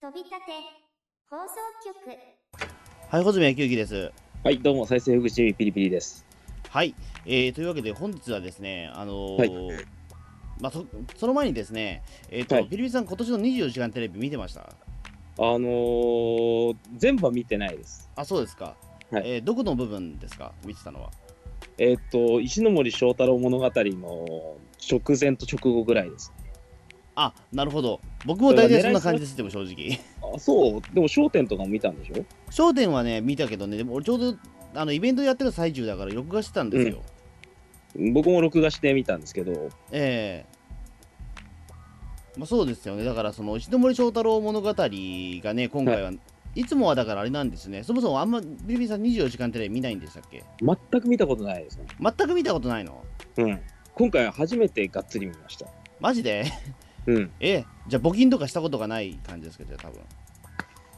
飛び立て放送局はい、穂積明之です。はい、どうも、再生福祉ピリピリです。はい、えー、というわけで本日はですね、あのーまあ、そその前にですね、えーとはいピリピリさん、今年の24時間テレビ見てました？あのー、全部は見てないです。あ、そうですか。はいえーどこの部分ですか、見てたのは。えーっと、石ノ森章太郎物語の直前と直後ぐらいです。あ、なるほど。僕も大体そんな感じです、でも正直。あ、そう、でも焦点とかも見たんでしょ？焦点はね、見たけどね、でも俺ちょうどあのイベントやってる最中だから録画してたんですよ。僕も録画してみたんですけど、ええまあ、そうですよね。だから、その石森章太郎物語がね、今回は、い、つもはだからあれなんですね。そもそもあんまビリビリさん24時間テレビ見ないんでしたっけ？全く見たことないですね。全く見たことないの？うん。今回初めてがっつり見ました。マジで？うん。えじゃあ募金とかしたことがない感じですかじゃあ多分。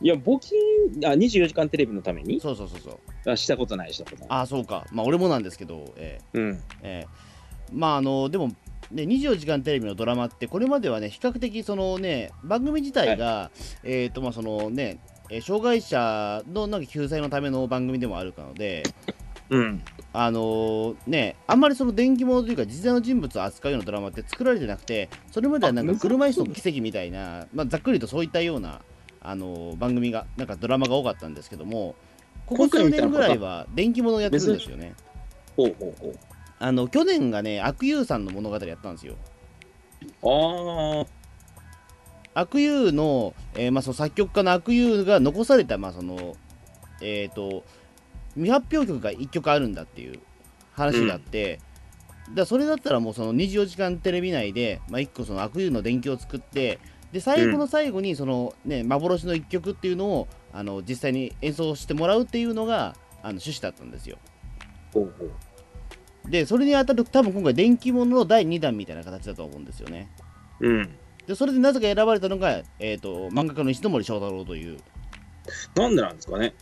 いや、募金、あ、24時間テレビのために？そうそうそうそう。あしたことない、したことない。ああ、そうか。まあ俺もなんですけど、えうん。えええまああの、でも、ね、24時間テレビのドラマってこれまではね比較的そのね番組自体が、えっ、とまあそのねえー障害者のなんか救済のための番組でもあるので、うん。あのーね、あんまりその電気物というか実在の人物を扱うようなドラマって作られてなくてそれまではなんかあ車椅子の奇跡みたいな、まあ、ざっくりとそういったような、あのー番組がなんかドラマが多かったんですけどもここ数年ぐらいは電気物をやってるんですよね。ほうほうほあの去年がね悪友さんの物語やったんですよ。う。あ悪友の,、えーまあ、その作曲家の悪友が残された、まあそのえー、と未発表曲が1曲あるんだっていう話があって、だからそれだったらもうその24時間テレビ内で、まあ、1個その悪友の電気を作ってで最後の最後にその、ね幻の1曲っていうのをあの実際に演奏してもらうっていうのがあの趣旨だったんですよ。あ。ほうほう。でそれに当たる多分今回電気物の第2弾みたいな形だと思うんですよね。うん。でそれでなぜか選ばれたのが、えー、と漫画家の石ノ森章太郎というなんでなんですかね。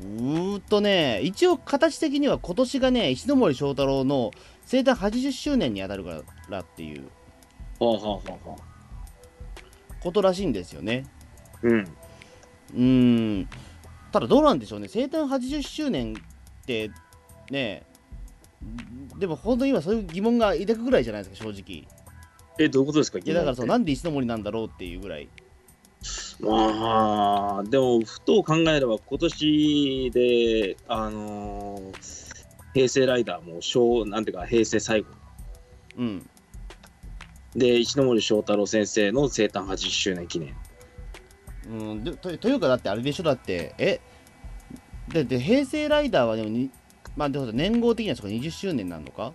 うーっとね、一応形的には今年がね、石ノ森章太郎の生誕80周年に当たるからっていう。ことらしいんですよね。うん。うーん。ただどうなんでしょうね、生誕80周年ってね、でも本当に今そういう疑問が抱くぐらいじゃないですか、正直。いえ、どういうことですかやだからそう、ななんで石ノ森なんだろうっていうぐらい。まあ、でも、ふと考えれば、今年で、あのー平成ライダーも小、なんていうか、平成最後。うん。で、石ノ森章太郎先生の生誕80周年記念。うん、でとというかだってあれでしょだってえ？だって平成ライダーはでもにまあでも年号的にはそこ20周年なのか？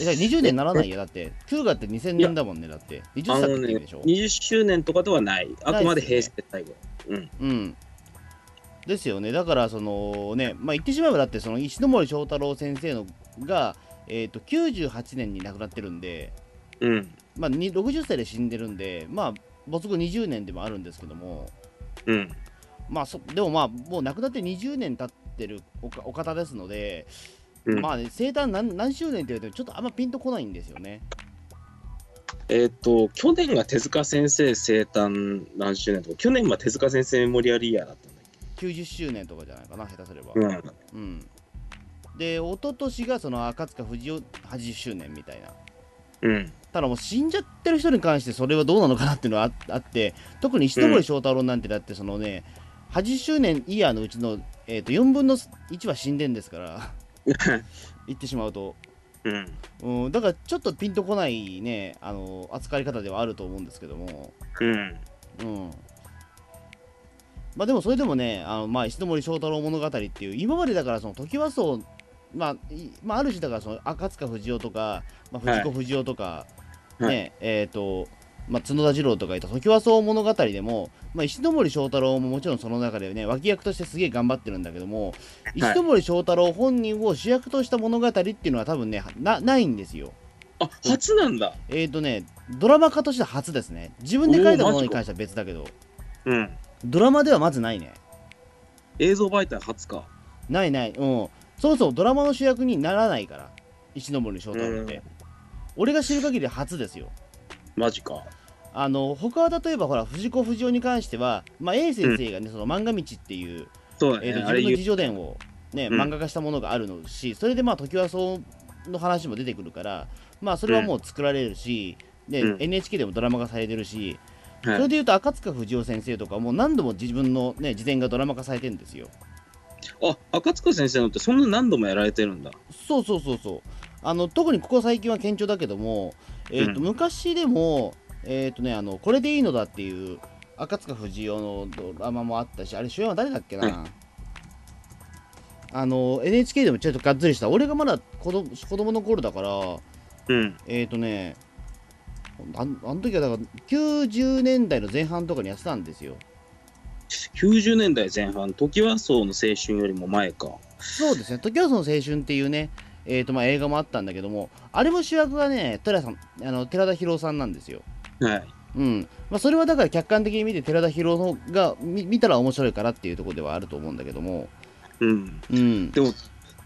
えだから20年ならないよだってクーガって2000年だもんねだって20あ作のねってでしょ、20周年とかではない。あくまで平成最後。うん。うんですよねだからそのねまあ言ってしまえばだってその石ノ森章太郎先生のがえっ、と98年に亡くなってるんでうん。まあに60歳で死んでるんでまあ没後20年でもあるんですけどもうん。まあそでもまあもう亡くなって20年経ってるおかお方ですので、うんまあね生誕何何周年って言われてもちょっとあんまピンとこないんですよね。えっ、と、去年が手塚先生生誕何周年とか、去年は手塚先生メモリアルイヤーだったんだっ90周年とかじゃないかな下手すれば。けうん。うんで一昨年がその赤塚不二夫80周年みたいな。うん。ただもう死んじゃってる人に関してそれはどうなのかなっていうのはああって特に石ノ森章太郎なんてだってそのね、80周年イヤーのうちの、えー、と4分の1は死んでんですから 言ってしまうと。うん。うん、だからちょっとピンとこないね、あの扱い方ではあると思うんですけども、うん。うん。まあでもそれでもね、あのまあ石森章太郎物語っていう、今までだからその時和荘、まあ、いまあ、ある種だからその赤塚不二夫とか、まあ、藤子不二雄とか、はいね、えっ、と、まあ、角田次郎とかいた時和荘物語でも、まあ、石森章太郎ももちろんその中でね、脇役としてすげえ頑張ってるんだけども、石森章太郎本人を主役とした物語っていうのは多分ね、なないんですよ。あ、初なんだ。えーとね、ドラマ化としては初ですね。自分で書いたものに関しては別だけど、うん。ドラマではまずないね。映像媒体初か。ないない。うん。そもそもドラマの主役にならないから、石森章太郎って。俺が知る限り初ですよ。マジか。あの他は例えばほら藤子不二雄に関しては、まあ、A 先生がね、その漫画道っていう、ね。えー、と自分の自叙伝を、ね、うん漫画化したものがあるのし、それでまあ時はそうの話も出てくるから、まあ、それはもう作られるし、でうん NHK でもドラマ化されてるし、はいそれでいうと赤塚不二夫先生とかも何度も自分の、ね、自伝がドラマ化されてるんですよ。あ、赤塚先生のってそんな何度もやられてるんだ。そうそうそうそうあの特にここ最近は顕著だけども、えーとうん。昔でも、えーとね、あのこれでいいのだっていう赤塚不二夫のドラマもあったしあれ主演は誰だっけな、はあの NHK でもちょっとがっつりした。俺がまだ子供子供の頃だからうん。えっ、ー、とねあんあの時はだから90年代の前半とかにやってたんですよ。90年代前半、時はそうの青春よりも前か。そうですね「時はその青春」っていうねえーとまあ、映画もあったんだけどもあれも主役がね寺さんあの寺田博さんなんですよ。はい。うん。まあ、それはだから客観的に見て寺田博のが見見たら面白いからっていうところではあると思うんだけども、うん。うん、でも、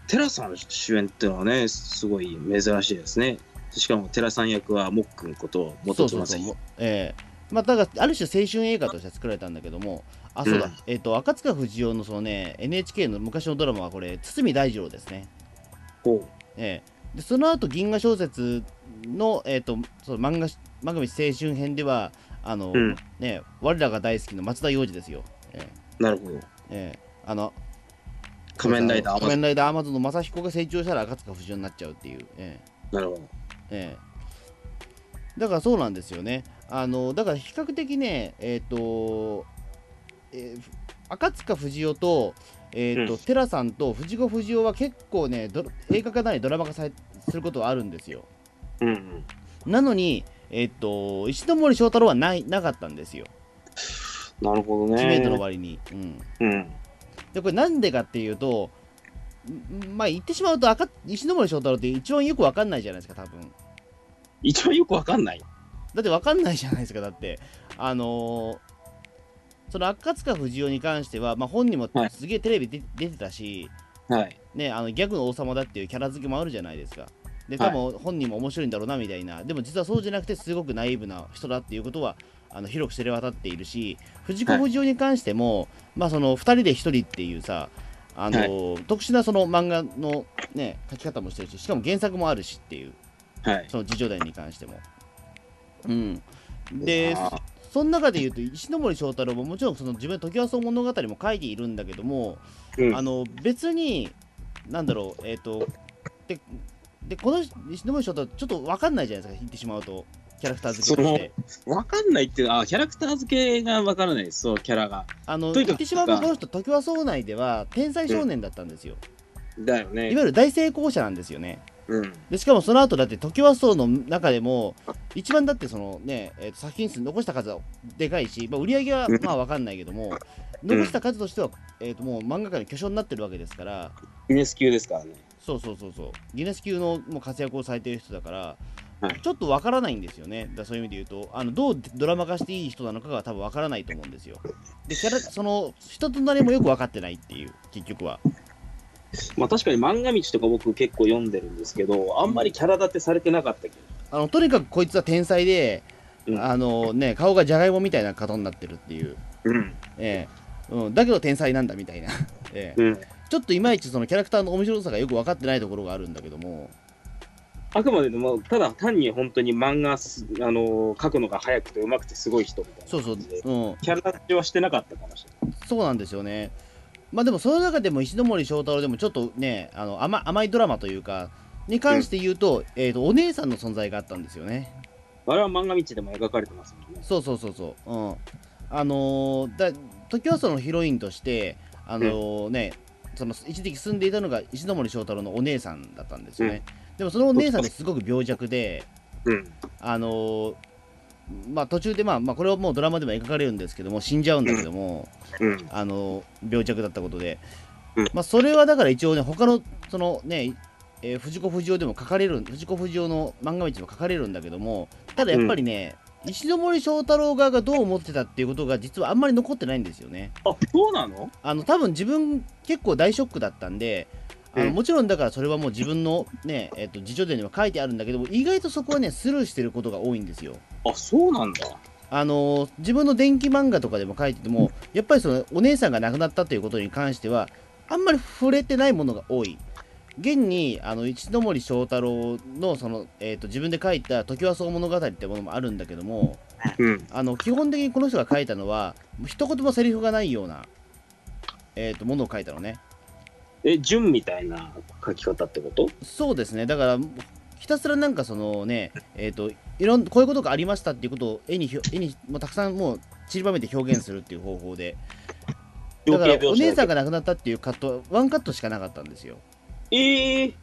寺さん主演っていうのはね、すごい珍しいですね。しかも寺さん役はもっくんこと元そうそうそう、妻さん。もええ。まあ、だからある種青春映画として作られたんだけどもあそうだ、うん。えっ、と赤塚不二夫のそのね NHK の昔のドラマはこれ堤大二郎ですね、ほええ。でその後銀河小説の、えー、とその漫画漫画道青春編ではあの、うん。ね我らが大好きな松田洋次ですよ、ええ。う。なるほど。ええ。あの仮面ライダー仮面ライダーアマゾンの正彦が成長したら赤塚不二夫になっちゃうっていう、えなるほど。ええ。えだからそうなんですよね。あのだから比較的ねえっ、と、えーふ赤塚不二夫と,、えーとうん寺さんと藤子不二雄は結構ね映画化なりドラマ化されすることはあるんですようんうん。なのにえっ、と石ノ森章太郎はないなかったんですよなるほど知名度のね。割に、うん、うん。でこれなんでかっていうとんまあ言ってしまうと赤石ノ森章太郎って一番よくわかんないじゃないですか多分一番よくわかんない。だってわかんないじゃないですかだってあのーその赤塚不二夫に関しては、まあ、本人もはい。すげえテレビで出てたし、はい。ね、あのギャグの王様だっていうキャラ付けもあるじゃないですか。で多分本人も面白いんだろうなみたいな、でも実はそうじゃなくてすごくナイーブな人だっていうことはあの広く知れ渡っているし藤子不二雄に関しても、まあその2人で1人っていうさあのー特殊なその漫画の、ね、書き方もしてるししかも原作もあるしっていうはい。その自叙伝に関しても。うん、でその中で言うと石ノ森章太郎ももちろんその自分の時はそう物語も書いているんだけども、うん。あの別になんだろうえっ、とででこの石ノ森章太郎ちょっと分かんないじゃないですか言ってしまうとキャラクター付けとして。わかんないっていうか、あキャラクター付けがわからないです、そう、キャラが。あの言ってしまうとこの人時はそう内では天才少年だったんですよ、だよね。いわゆる大成功者なんですよねうん。でしかもその後だって時はそうの中でも一番だってそのね、えーと作品数残した数はでかいし、まあ、売り上げはうん。まあ分かんないけども残した数としては、えー、ともう漫画界の巨匠になってるわけですからギネス級ですからね。そうそうそうそう。ギネス級のもう活躍をされてる人だから、はい。ちょっと分からないんですよね。だそういう意味で言うとあのどうドラマ化していい人なのかが多分分からないと思うんですよ。でキャラその人となりもよく分かってないっていう結局はまあ確かに漫画道とか僕結構読んでるんですけど、あんまりキャラ立てされてなかったけど。あのとにかくこいつは天才で、うんあのね顔がじゃがいもみたいな顔になってるっていううん。ええうん、だけど天才なんだみたいな、ええうん。ちょっといまいちそのキャラクターの面白さがよく分かってないところがあるんだけどもあくまでも、ただ単に本当に漫画す、あのー描くのが早くて上手くてすごい人みたいなそうそう。うん、キャラ立てはしてなかったかもしれない。そうなんですよねまあでもその中でも石ノ森章太郎でもちょっとねあの甘甘いドラマというかに関して言うと,、えー、とお姉さんの存在があったんですよね。あれは漫画道でも描かれてますもんね。そうそうそうそう、うん、あのーだ時はそのヒロインとしてあのーねその一時期住んでいたのが石ノ森章太郎のお姉さんだったんですよね、でもそのお姉さんですごく病弱でうん。あのーまあ途中でまあ、まあ、これはもうドラマでも描かれるんですけども死んじゃうんだけども、うん。あのー病弱だったことで、うん。まあそれはだから一応ね他のそのねえー藤子不二雄でも書かれる藤子不二雄の漫画道でも書かれるんだけどもただやっぱりね、石ノ森章太郎側がどう思ってたっていうことが実はあんまり残ってないんですよね。あ、そうなの？あの多分自分結構大ショックだったんであのうん。もちろんだからそれはもう自分のね、えっと自叙伝には書いてあるんだけども意外とそこはねスルーしてることが多いんですよあ、そうなんだ。あのー自分の電気漫画とかでも書いててもやっぱりそのお姉さんが亡くなったということに関してはあんまり触れてないものが多い。現にあの一ノ森章太郎のその、えー、と自分で書いた「時はそう物語」ってものもあるんだけどもうん。あの基本的にこの人が書いたのは一言もセリフがないような、えー、とものを書いたのね。え、純みたいな書き方ってこと？そうですね。だからひたすらなんかそのねえっ、といろんこういうことがありましたっていうことを絵に絵にもうたくさんもう散りばめて表現するっていう方法で。だからお姉さんが。が亡くなったっていうカットワンカットしかなかったんですよ。ええ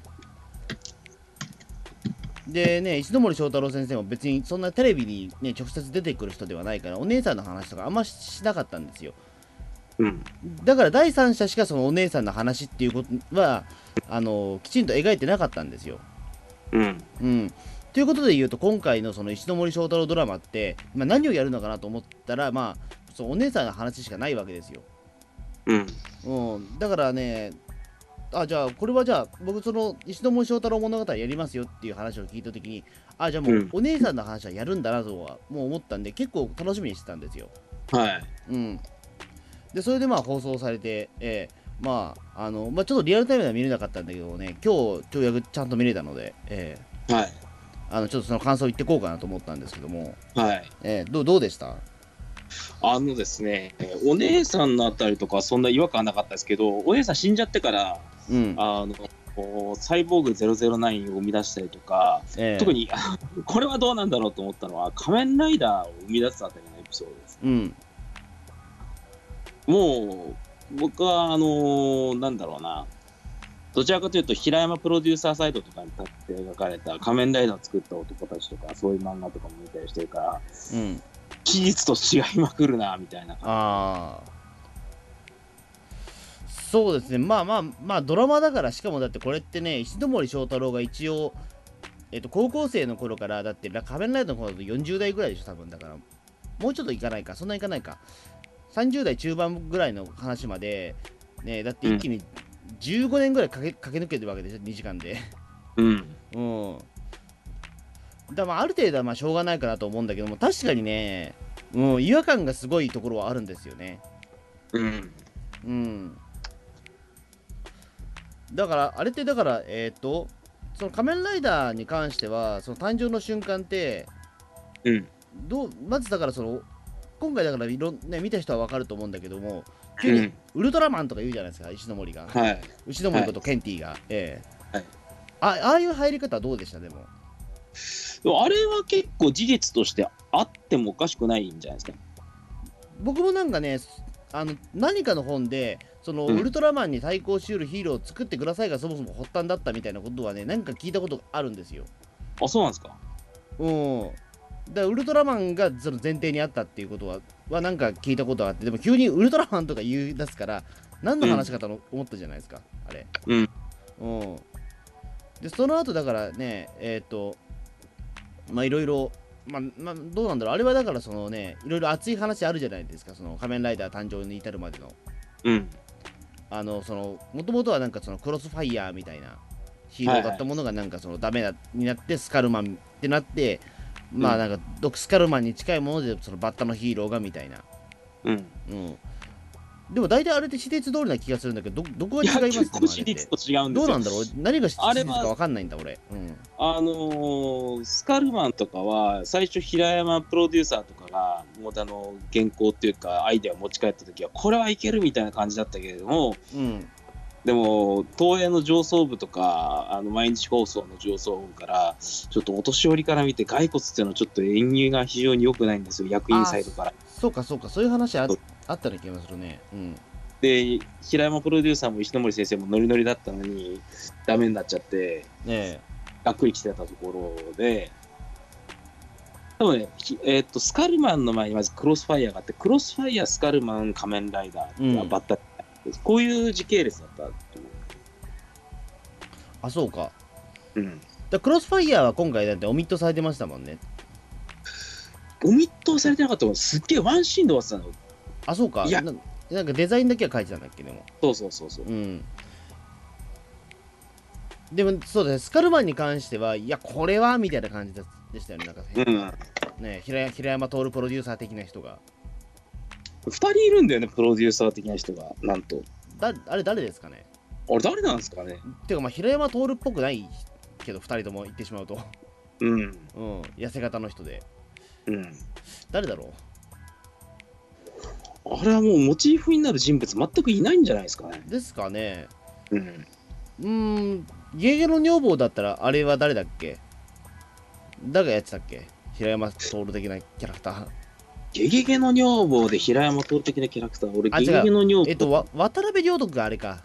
でね石森章太郎先生も別にそんなテレビにね直接出てくる人ではないからお姉さんの話とかあんましなかったんですよ。うん。だから第三者しかそのお姉さんの話っていうことはあのきちんと描いてなかったんですようん。うん。ということで言うと、今回のその石森章太郎ドラマって、まあ、何をやるのかなと思ったら、まあ、そうお姉さんの話しかないわけですよ。うん。うん。だからね、あ、じゃあ、これはじゃあ、僕、その石森章太郎物語やりますよっていう話を聞いたときに、あ、じゃあもう、うんお姉さんの話はやるんだなとは、もう思ったんで、結構楽しみにしてたんですよ。はい。うん。で、それでまあ放送されて、えーまあ、あの、まあ、ちょっとリアルタイムでは見れなかったんだけどね、今日、跳躍ちゃんと見れたので、えーはい。あのちょっとその感想言ってこうかなと思ったんですけども、はい。えーどうどうでした？あのですね、えーお姉さんのあたりとかはそんな違和感なかったですけど、お姉さん死んじゃってから、うん。あの、サイボーグ009を生み出したりとか、えー特に これはどうなんだろうと思ったのは、仮面ライダーを生み出すあたりのエピソードです。うん。もう、僕は、あのーなんだろうな、どちらかというと、平山プロデューサーサイドとかに立って描かれた仮面ライダーを作った男たちとか、そういう漫画とかも見たりしてるから、うん。期日と違いまくるな、みたいな。ああ。そうですね。まあまあまあ、ドラマだから、しかもだってこれってね、石森章太郎が一応、えっと、高校生の頃から、だって、仮面ライダーの頃だと40代ぐらいでしょ、多分だから。もうちょっといかないか、そんないかないか。30代中盤ぐらいの話まで、ね、だって一気に15年ぐらい駆け駆け抜けてるわけでしょ、2時間で。うん。うん。だまあある程度はまあしょうがないかなと思うんだけども、確かにね、うん、違和感がすごいところはあるんですよね。うん。うん。だから、あれってだから、えっ、と、その仮面ライダーに関しては、その誕生の瞬間って、うん。どう、まずだからその、今回だからいろんね、見た人はわかると思うんだけども、急にうん。ウルトラマンとか言うじゃないですか、石ノ森が。はい。石ノ森ことケンティが。ええはいあああいう入り方はどうでした？でも。でもあれは結構事実としてあってもおかしくないんじゃないですか？僕もなんかねあの何かの本でその、うんウルトラマンに対抗しうるヒーローを作ってくださいがそもそも発端だったみたいなことはねなんか聞いたことがあるんですよ。あ、そうなんですか？うん。だウルトラマンがその前提にあったっていうことははなんか聞いたことがあってでも急にウルトラマンとか言い出すから何の話かと思ったじゃないですか、あれ。うん。うん。でその後だからねえっ、とまあいろいろまあ、まあ、どうなんだろうあれはだからそのねいろいろ熱い話あるじゃないですかその仮面ライダー誕生に至るまでのうん。あのそのもともとはなんかそのクロスファイヤーみたいなヒーローだったものがなんかそのダメだになってスカルマンってなってまあなんかドクスカルマンに近いものでそのバッタのヒーローがみたいな。うん。うん。でも大体あれって史実通りな気がするんだけどどどこが違います結構私立と違うんですよ。どうなんだろう？何が史あれは実か分かんないんだ俺。うん。あのースカルマンとかは最初平山プロデューサーとかがもうあの原稿っていうかアイデアを持ち帰った時はこれはいけるみたいな感じだったけれどもうんでも東映の上層部とかあの毎日放送の上層部からちょっとお年寄りから見て骸骨っていうのはちょっと演技が非常に良くないんですよ。役員サイドから。そうかそうか。そういう話ああったような気がするね。うん。で平山プロデューサーも石森先生もノリノリだったのにダメになっちゃってねがっくり来てたところで、多分ね、ひえーっと、スカルマンの前にまずクロスファイヤーがあって、クロスファイヤー、スカルマン、仮面ライダーってうん。バッタ、こういう時系列だったと思あそうかう。うん。だクロスファイヤーは今回だってオミットされてましたもんねオミットされてなかったのすっげえワンシーンで終わってたの。あそうかいやななんかデザインだけは書いてたんだっけでもそうそうそうそう。うんでもそうだねスカルマンに関してはいやこれはみたいな感じででしたよねなんか、うん。ね平平山徹プロデューサー的な人が2人いるんだよね、プロデューサー的な人が、なんと。だあれ誰ですかね？あれ、誰なんですかね？ていうかまあ平山徹っぽくないけど2人とも言ってしまうと。うん。うん。痩せ型の人で。うん。誰だろあれはもうモチーフになる人物、全くいないんじゃないですかね。うですかね。うん。うーん。ゲゲの女房だったらあれは誰だっけ？誰がやってたっけ？平山徹的なキャラクターゲゲゲの女房で平山徹的なキャラクター、俺、あゲゲゲの女房。えっとわ渡辺良徳があれか。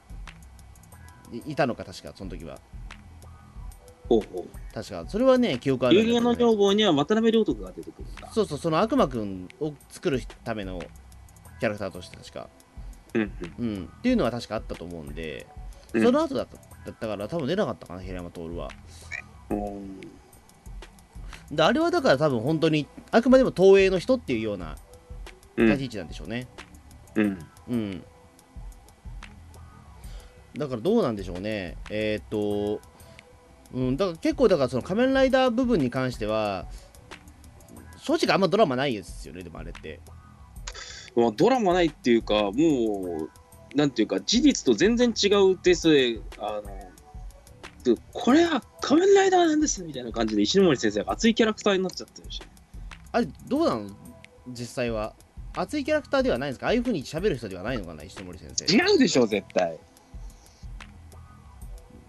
いいたのか確かその時は。ほうほう。確かそれはね記憶あるんゲゲゲの女房には渡辺良徳が出てくるんだ。そうそうその悪魔くんを作るためのキャラクターとして確か。うん。うん。っていうのは確かあったと思うんで、うん。その後だっただったから多分出なかったかな平山徹は。うんであれはだから多分本当にあくまでも東映の人っていうようなうん。立ち位置なんでしょうね。うん。うん、だからどうなんでしょうね。えーっとうんだから結構だからその仮面ライダー部分に関しては正直あんまドラマないですよねでもあれって。まあ、ドラマないっていうか、もう、なんていうか、事実と全然違うですあの、でこれは仮面ライダーなんですみたいな感じで石森先生が熱いキャラクターになっちゃってるし。あれどうなの実際は。熱いキャラクターではないんですか？ああいう風に喋る人ではないのかな？石森先生。違うでしょ、絶対。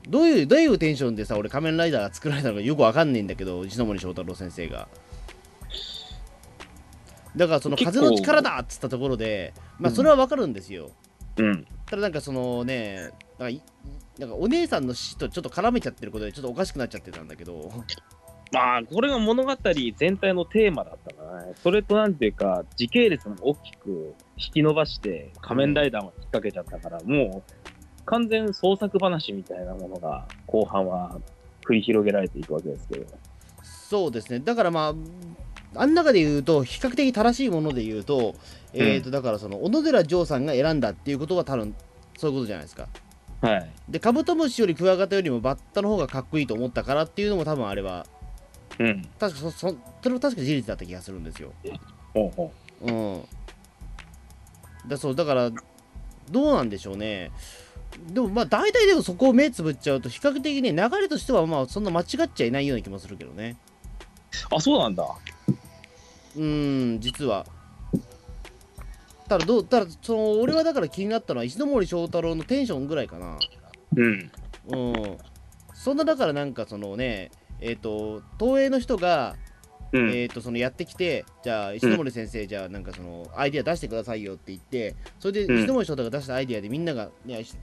どういうどういうテンションでさ俺仮面ライダーが作られたのかよくわかんないんだけど石森章太郎先生が。だからその風の力だっつったところでまあそれはわかるんですよ、うん。ただなんかそのねなんかお姉さんの死とちょっと絡めちゃってることでちょっとおかしくなっちゃってたんだけどまあ、これが物語全体のテーマだったからね。それとなんていうか、時系列も大きく引き伸ばして、仮面ライダーも引っ掛けちゃったから、もう、完全創作話みたいなものが、後半は繰り広げられていくわけですけど。そうですねだからまああん中で言うと比較的正しいもので言うと、えーとだからその小野寺丈さんが選んだっていうことは多分そういうことじゃないですかはい。でカブトムシよりクワガタよりもバッタの方がかっこいいと思ったからっていうのも多分あれはうん。確かそそそれも確か事実だった気がするんですよほうほうんだそうだからどうなんでしょうねでもまあ大体でもそこを目つぶっちゃうと比較的ね流れとしてはまあそんな間違っちゃいないような気もするけどねう。あ、そうなんだ。うーん実はただどうただその俺はだから気になったのは石森章太郎のテンションぐらいかなうん。うんそんなだからなんかそのねえっ、と東映の人がうん。えー、とそのやってきて、じゃあ石森先生、じゃあなんかそのアイディア出してくださいよって言って、それでうん石森翔太が出したアイディアでみんなが、いや、し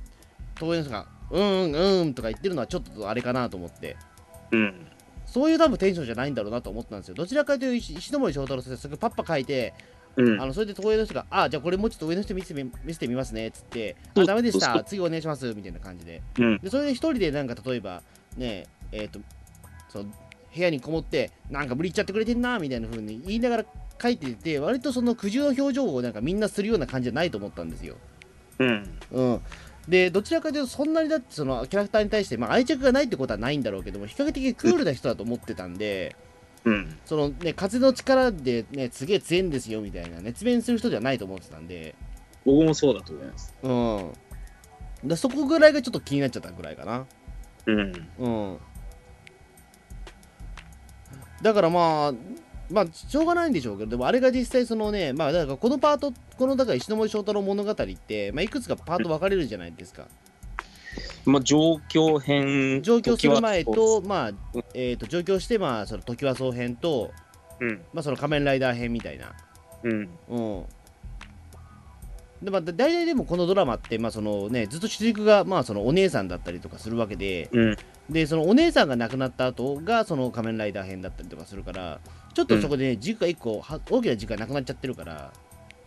東映の人が、うんうんうんとか言ってるのはちょっとあれかなと思って、うん。そういう多分テンションじゃないんだろうなと思ったんですよ。どちらかというと石石森翔太郎先生、それパッパ書いて、うんあ。のそれで東映の人が、あ、じゃあこれもうちょっと上の人見せてみ見せてみますねっつって、あ、ダメでした、次お願いしますみたいな感じで。うん。でそれで一人でなんか例えばねえっ、とその部屋にこもってなんか無理言っちゃってくれてんなみたいな風に言いながら書いてて割とその苦渋の表情をなんかみんなするような感じじゃないと思ったんですよ。うん。うんでどちらかというとそんなにだってそのキャラクターに対して、まあ、愛着がないってことはないんだろうけども比較的クールな人だと思ってたんで、うん。そそのね風の力でねすげえ強いんですよみたいな熱弁する人ではないと思ってたんで僕もそうだと思います。うんだそこぐらいがちょっと気になっちゃったぐらいかな。うん。うん。だからまあ、まあ、しょうがないんでしょうけど、でもあれが実際そのね、まあ、だからこのパート、このだから石森章太郎物語って、まあ、いくつかパート分かれるじゃないですか。まあ、状況編。上京する前と、まあ、えっ、と、上京して、まあ、その時は総編と、うん。まあ、その仮面ライダー編みたいな。うん。うん。で、まあ、だ大体でもこのドラマって、まあ、そのね、ずっと主軸が、まあ、そのお姉さんだったりとかするわけで、うん。で、そのお姉さんが亡くなった後が、その仮面ライダー編だったりとかするから、ちょっとそこでね、軸が一個は、大きな軸がなくなっちゃってるから、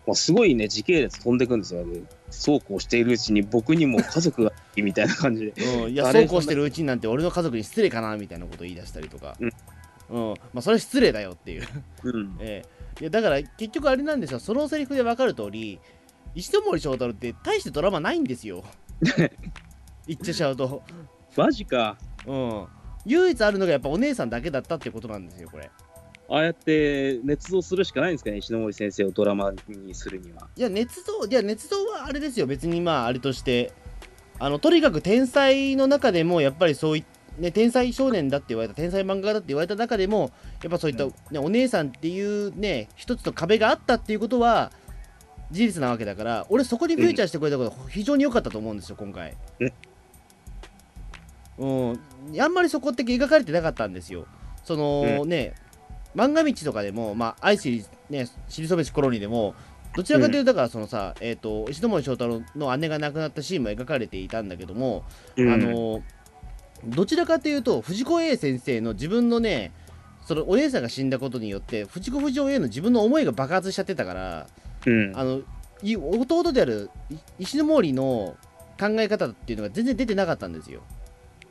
まあ、すごいね、時系列飛んでくんですよね。そうこうしているうちに僕にも家族がいいみたいな感じで。うん、いや、そうこうしてるうちになんて俺の家族に失礼かなみたいなことを言い出したりとか、うんうん、まあ、それは失礼だよっていう。うん。ええいやだから結局あれなんですよ、そのセリフで分かる通り、石森章太郎って大してドラマないんですよ。言っちゃしゃうと。マジか。うん。唯一あるのがやっぱお姉さんだけだったってことなんですよ、これ。ああやって捏造するしかないんですかね、石森先生をドラマにするには。いや、捏造、いや、捏造はあれですよ、別にまあ、あれとして、あの、とにかく天才の中でも、やっぱりそういっね、天才少年だって言われた、天才漫画家だって言われた中でも、やっぱそういった、うんね、お姉さんっていうね、一つの壁があったっていうことは、事実なわけだから、俺、そこにフューチャーしてくれたこと、非常に良かったと思うんですよ、今回。うん、あんまりそこって描かれてなかったんですよ。その、ね、漫画道とかでも、まあ、愛し、ね、知りそべし頃にでも、どちらかというと、だからそのさ、えっ、と、石森章太郎の姉が亡くなったシーンも描かれていたんだけども、あの、どちらかというと、藤子 A 先生の自分のね、そのお姉さんが死んだことによって、藤子不二雄への自分の思いが爆発しちゃってたから、うん、あの、い弟であるい石森の考え方っていうのが全然出てなかったんですよ。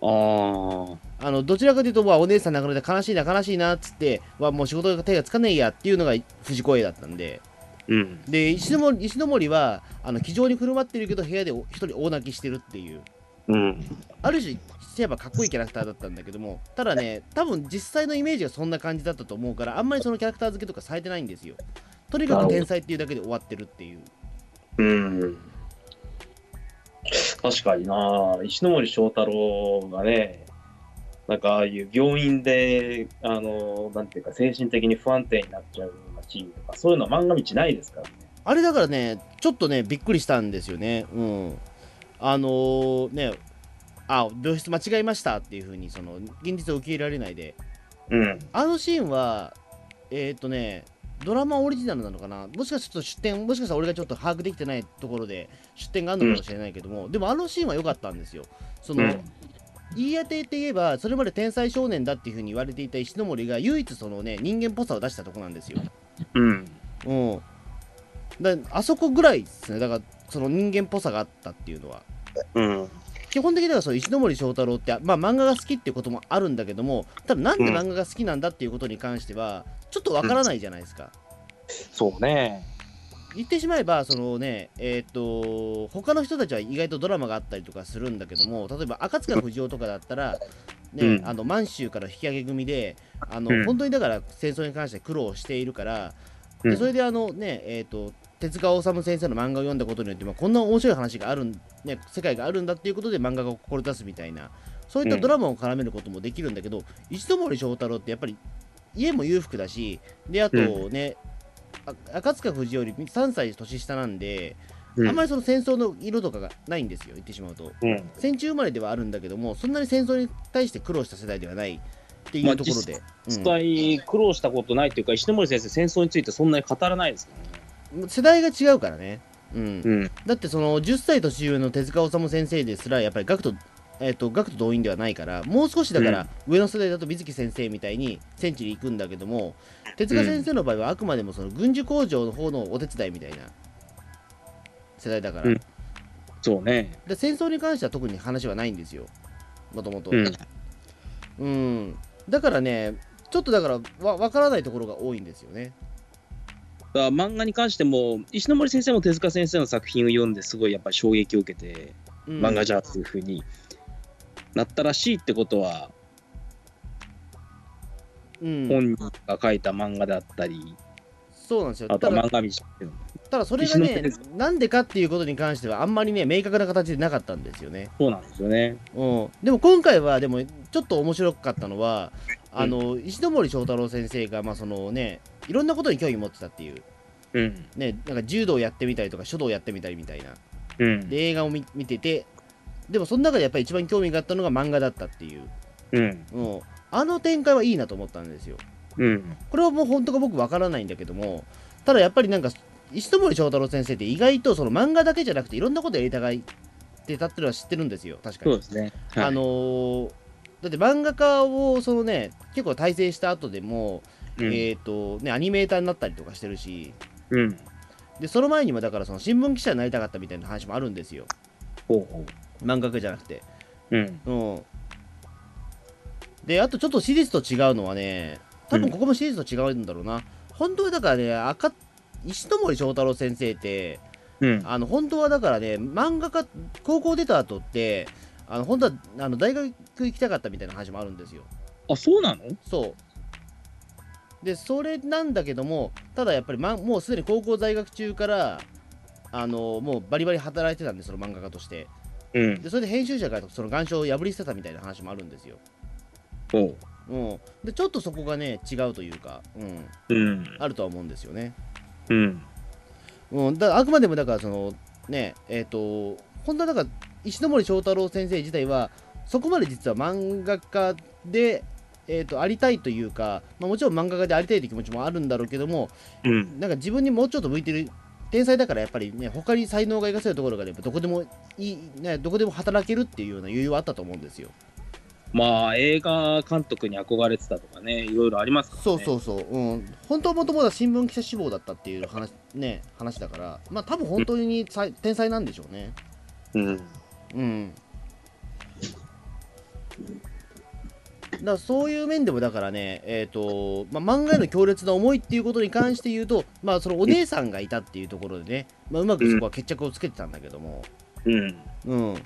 あーあのどちらかというと、わお姉さん亡くなって悲しいな、悲しいなっつって、わもう仕事が手がつかねえやっていうのが藤子 A だったんで、うん、で石森石森はあの気丈に振る舞ってるけど、部屋でお一人大泣きしてるっていう、うん、ある種、してばかっこいいキャラクターだったんだけども、ただね、多分実際のイメージがそんな感じだったと思うから、あんまりそのキャラクター付けとかされてないんですよ。とにかく天才っていうだけで終わってるっていう。うん。確かにな、石森章太郎がね、なんかああいう病院で、あの、なんていうか、精神的に不安定になっちゃうようなシーンとか、そういうのは漫画道ないですからね。あれだからね、ちょっとね、びっくりしたんですよね。うん。あのーね、あ、病室間違えましたっていう風に、その、現実を受け入れられないで。うん。あのシーンは、えっ、とね、ドラマオリジナルなのかな？もしかすると出典、もしかしたら俺がちょっと把握できてないところで出典があるのかもしれないけども、でもあのシーンは良かったんですよ。その、うん言い当てって言えば、それまで天才少年だっていう風に言われていた石森が唯一そのね、人間っぽさを出したとこなんですよ。うん。うん。だあそこぐらいですね。だから、その人間っぽさがあったっていうのは。うん。基本的にはそう石森章太郎って、まあ、漫画が好きっていうこともあるんだけども、ただなんでうん漫画が好きなんだっていうことに関しては、ちょっとわからないじゃないですか。そうね。言ってしまえば、そのね、えっ、と、他の人たちは意外とドラマがあったりとかするんだけども、例えば赤塚不二夫とかだったら、ね、うんあの満州から引き上げ組で、あの、うん本当にだから戦争に関して苦労しているから、うんでそれであのね、えっ、と、手塚治虫先生の漫画を読んだことによって、まあ、こんな面白い話があるん、ね、世界があるんだっていうことで漫画が志すみたいな、そういったドラマを絡めることもできるんだけど、石森章太郎ってやっぱり家も裕福だし、で、あとね、あ赤塚不二夫より3歳年下なんで、うんあんまりその戦争の色とかがないんですよ、言ってしまうと。うん。戦中生まれではあるんだけども、そんなに戦争に対して苦労した世代ではないっていうところで。うん実際苦労したことないっていうか、石森先生、戦争についてそんなに語らないですからね。世代が違うからね。うん。うん。だってその10歳年上の手塚治虫先生ですらやっぱり学徒,、えー、と学徒動員ではないからもう少しだから上の世代だと水木先生みたいに戦地に行くんだけども手塚先生の場合はあくまでもその軍需工場の方のお手伝いみたいな世代だから、うん。そうね。で戦争に関しては特に話はないんですよ。もともとうん。うん。だからねちょっとだからわ分からないところが多いんですよね漫画に関しても、石ノ森先生も手塚先生の作品を読んですごいやっぱり衝撃を受けて、うん。漫画じゃっていうふうになったらしいってことは、うん。本人が書いた漫画であったり、そうなんですよ。あと漫画見ただそれがねなんでかっていうことに関しては、あんまりね、明確な形でなかったんですよね。そうなんですよね。うん、でも今回は、でもちょっと面白かったのは、あの石森章太郎先生が、まあそのね、いろんなことに興味持ってたっていう、うん。ね、なんか柔道やってみたりとか、書道やってみたりみたいな、うん。で映画を見見てて、でもその中でやっぱり一番興味があったのが漫画だったっていう、うん。うん、あの展開はいいなと思ったんですよ。うん。これはもう本当か僕わからないんだけども、ただやっぱりなんか、石森章太郎先生って意外とその漫画だけじゃなくていろんなことやりたがってたっていうのは知ってるんですよ、確かに。そうですね。はいあのーだって漫画家をそのね、結構大成した後でも、うんえっ、と、ね、アニメーターになったりとかしてるし、うん。で、その前にもだからその新聞記者になりたかったみたいな話もあるんですよ。ほうほ漫画家じゃなくて。う。うん。うん。で、あとちょっとシリーズと違うのはね、多分ここもシリーズと違うんだろうな。本当はだからね、赤石森章太郎先生って、うん。あの本当はだからね、漫画家、高校出た後って、あの本当はあの大学行きたかったみたいな話もあるんですよ。あ、そうなの？そう。でそれなんだけどもただやっぱり、ま、もうすでに高校在学中からあのもうバリバリ働いてたんでその漫画家としてうん。でそれで編集者がその願書を破り捨てたみたいな話もあるんですよ、おう。うん、でちょっとそこがね違うというか、うん、うん。あるとは思うんですよね、うん。うん、だあくまでもだからそのねえっ、と本当はだから石森章太郎先生自体はそこまで実は漫画家で、えー、とありたいというか、まあ、もちろん漫画家でありたいという気持ちもあるんだろうけどもうん。なんか自分にもうちょっと向いてる天才だからやっぱりね他に才能が生かせるところがねどこでもいい、ね、どこでも働けるっていうような余裕はあったと思うんですよ。まあ、映画監督に憧れてたとかね、いろいろありますからね。そうそうそう、うん、本当はもともとは新聞記者志望だったっていう話,、ね、話だから、まあ多分本当にさい天才なんでしょうね。うん。うん。だからそういう面でもだからね、えっ、と、まあ、漫画への強烈な思いっていうことに関して言うと、まあそのお姉さんがいたっていうところでね、まあ、うまくそこは決着をつけてたんだけども、うん。うん。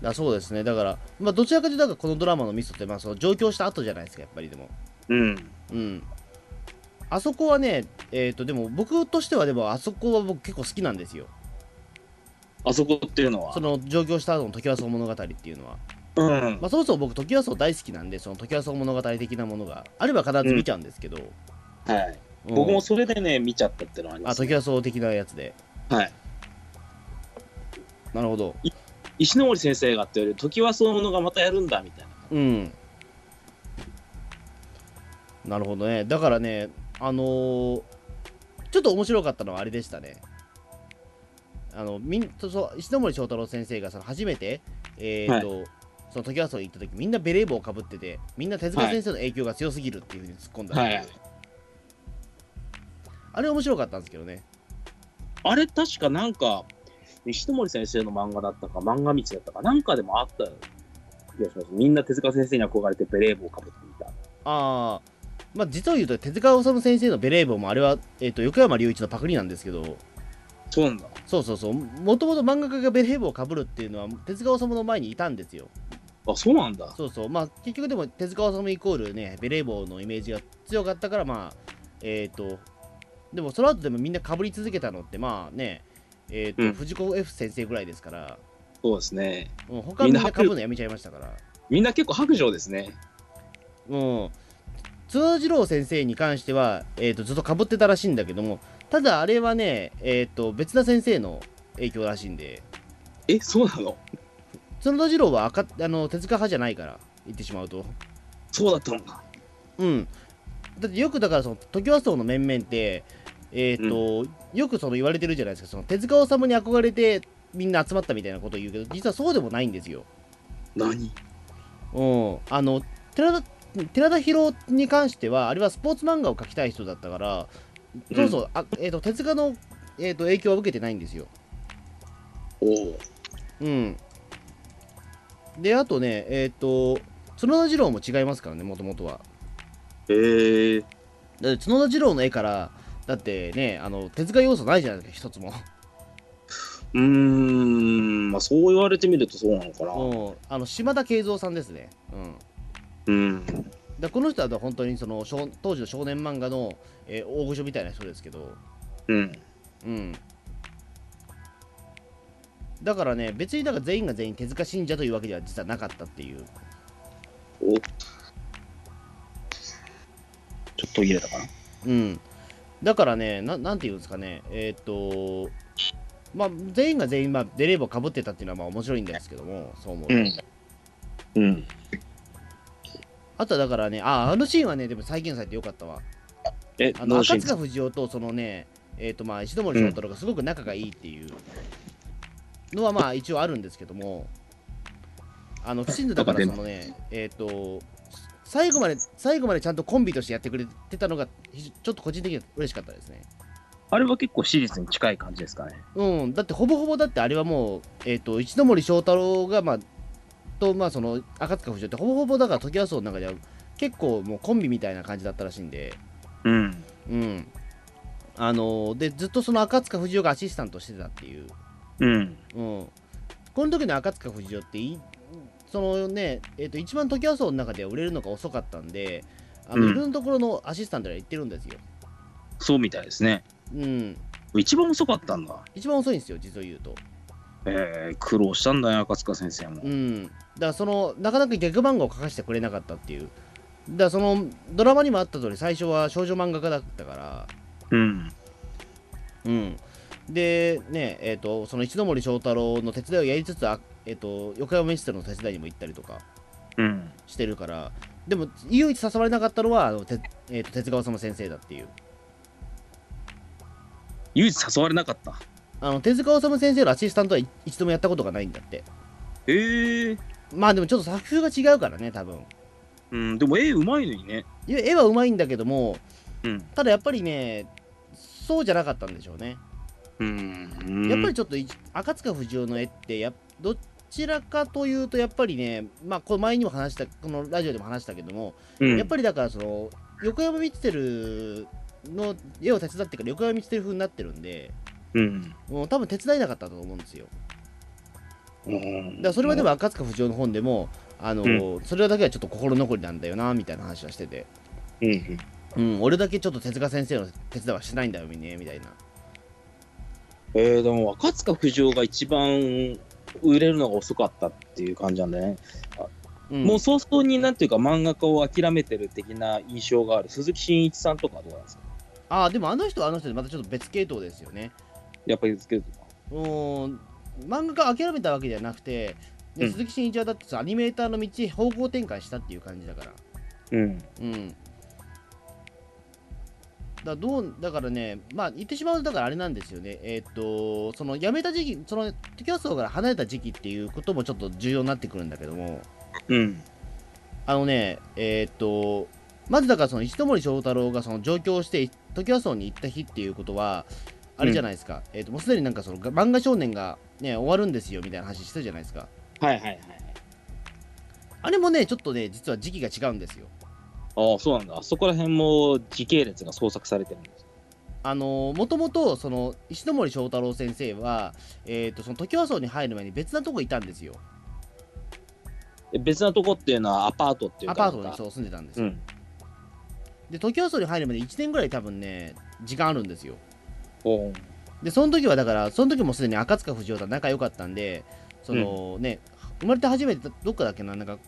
だそうですね、だから、まあどちらかというと、このドラマのミスって、まあその上京した後じゃないですか、やっぱりでも。うん。うん。あそこはね、えっ、と、でも僕としては、でもあそこは僕結構好きなんですよ。あそこっていうのはそ。の上京した後の時はそう物語っていうのは。うん。まあ、そもそも僕、時はそう大好きなんで、その時はそう物語的なものがあれば必ず見ちゃうんですけど、はい。うん僕もそれでね、見ちゃったっていうのはありまあ、す、ね。時はそう的なやつで。はい。なるほど。石ノ森先生がっていうより、時はそのものがまたやるんだみたいな。うん。なるほどね。だからね、あのーちょっと面白かったのはあれでしたね。あの、みん、そうそう石森章太郎先生がその初めて、えっ、と、その時はそう行った時みんなベレー帽をかぶっててみんな手塚先生の影響が強すぎるっていうふうに突っ込んだ、はい。あれ面白かったんですけどねあれ、確かなんか、石ノ森先生の漫画だったか、漫画道だったか、なんかでもあった気がします。みんな手塚先生に憧れてベレー帽をかぶってみた。ああまあ実を言うと手塚治虫先生のベレー帽もあれは、えー、と横山隆一のパクリなんですけどそうなんだ。そうそうそうもともと漫画家がベレー帽をかぶるっていうのは手塚治虫の前にいたんですよあ、そうなんだ。そうそうまあ結局でも手塚治虫イコールねベレー帽のイメージが強かったからまあえっ、とでもその後でもみんなかぶり続けたのってまあねえっ、と、うん藤子 F 先生ぐらいですからそうですね。うん他みんなかぶるのやめちゃいましたからみんな結構白状ですね。うん角次郎先生に関しては、えー、とずっとかぶってたらしいんだけどもただあれはね、えー、と別な先生の影響らしいんで。え、そうなの？角次郎は赤あの手塚派じゃないから言ってしまうと。そうだったんだ。うん。だってよくだからその時はそうの面々ってえっ、と、よくその言われてるじゃないですか。その手塚治虫に憧れてみんな集まったみたいなことを言うけど実はそうでもないんですよ。何？うん。あの寺田寺田博に関してはあれはスポーツ漫画を描きたい人だったから、そうそう。あ、えー、と手塚の、えー、と影響は受けてないんですよ。おお。うん。であとねえっ、と角田二郎も違いますからねもともとは。へえ。だって角田二郎の絵からだってねあの手塚要素ないじゃないですか一つも。うーん、まあそう言われてみるとそうなのかな。うん。あの島田慶三さんですね。うん。うん。だこの人は本当にその少当時の少年漫画の、えー大御所みたいな人ですけどうん。うんだからね別にだから全員が全員手塚信者というわけでは実はなかったっていうおちょっと途切れたかな。うんだからねななんていうんですかねえーっ、とまあ全員が全員まあデレーボかぶってたっていうのはまあ面白いんですけどもそう思うと、うん。うん。あとはだからねああのシーンはねでも再現されてよかったわ。え、あの赤塚不二夫とそのねえーっ、とまあ石森章太郎がすごく仲がいいっていうのはまあ一応あるんですけどもあの不審だからそのねえーっ、と最後まで最後までちゃんとコンビとしてやってくれてたのがひちょっと個人的には嬉しかったですね。あれは結構史実に近い感じですかね。うん、だってほぼほぼだってあれはもう、えっ、と、一ノ森章太郎が、まあ、と、まあ、その、赤塚不二夫って、ほぼほぼだから、時はそうの中では、結構もうコンビみたいな感じだったらしいんで、うん。うん。あのーで、ずっとその赤塚不二夫がアシスタントしてたっていう、うん。うん。この時の赤塚不二夫ってい、そのね、えっ、と、一番時はそうの中では売れるのが遅かったんで、あの、うんいろんなところのアシスタントが言ってるんですよ。そうみたいですね。うん。一番遅かったんだ。一番遅いんですよ、実を言うと。えー、苦労したんだよ、赤塚先生も。うん。だからその、なかなか逆漫画を書かせてくれなかったっていう。だからその、ドラマにもあった通り、最初は少女漫画家だったから、うん。うん。で、ね、えっ、と、その一ノ森章太郎の手伝いをやりつつ、あえっ、と、横山メステルの手伝いにも行ったりとかうん。してるから、でも、唯一誘われなかったのは、あのてえーと手塚治虫先生だっていう。唯一誘われなかった。あの手塚治虫先生のアシスタントは一度もやったことがないんだって。えー。まあでもちょっと作風が違うからね、多分。うん、でも絵うまいのにね。いや絵はうまいんだけども、うん。ただやっぱりね、そうじゃなかったんでしょうね。うん。やっぱりちょっとい赤塚不二夫の絵ってや、どちらかというと、やっぱりね、まあ、この前にも話した、このラジオでも話したけども、うん、やっぱりだから、その、横山光輝の絵を手伝ってから横山光輝風になってるんで、うん。もう多分手伝えなかったと思うんですよ。うん。だからそれはでも赤塚不二夫の本でも、あのそれだけはちょっと心残りなんだよなみたいな話はしてて、うん。うん、俺だけちょっと手塚先生の手伝いはしてないんだよねみたいな。えー、でも赤塚不二夫が一番売れるのが遅かったっていう感じなんだね。うん、もう早々になんていうか漫画家を諦めてる的な印象がある鈴木真一さんとかはどうなんですか？ああ、でもあの人はあの人でまたちょっと別系統ですよね。やっぱりですけど。うん、漫画家諦めたわけではなくて、でうん鈴木真一はだってさアニメーターの道へ方向転換したっていう感じだから。うん。うん。だどうだからね、まあ言ってしまうとだからあれなんですよね、えーっと、その辞めた時期、その時競争から離れた時期っていうこともちょっと重要になってくるんだけども、うん。あのね、えーっと、まずだからその石森章太郎がその上京して時競争に行った日っていうことは、あれじゃないですか、えーっともうすでになんかその漫画少年がね、終わるんですよみたいな話してたじゃないですか。はいはいはい。あれもね、ちょっとね、実は時期が違うんですよ。ああ、そうなんだ。あそこら辺も時系列が創作されてるんです。あのもともとその石森章太郎先生は、えー、とその時和荘に入る前に別なとこいたんですよ。え別なとこっていうのはアパートっていうか。アパートにそう住んでたんですよ。うん。で、時和荘に入るまで1年ぐらい多分ね、時間あるんですよ。で、その時はだから、その時もすでに赤塚不二夫と仲良かったんで、そのね、生まれて初めてどっかだっけな、なんか、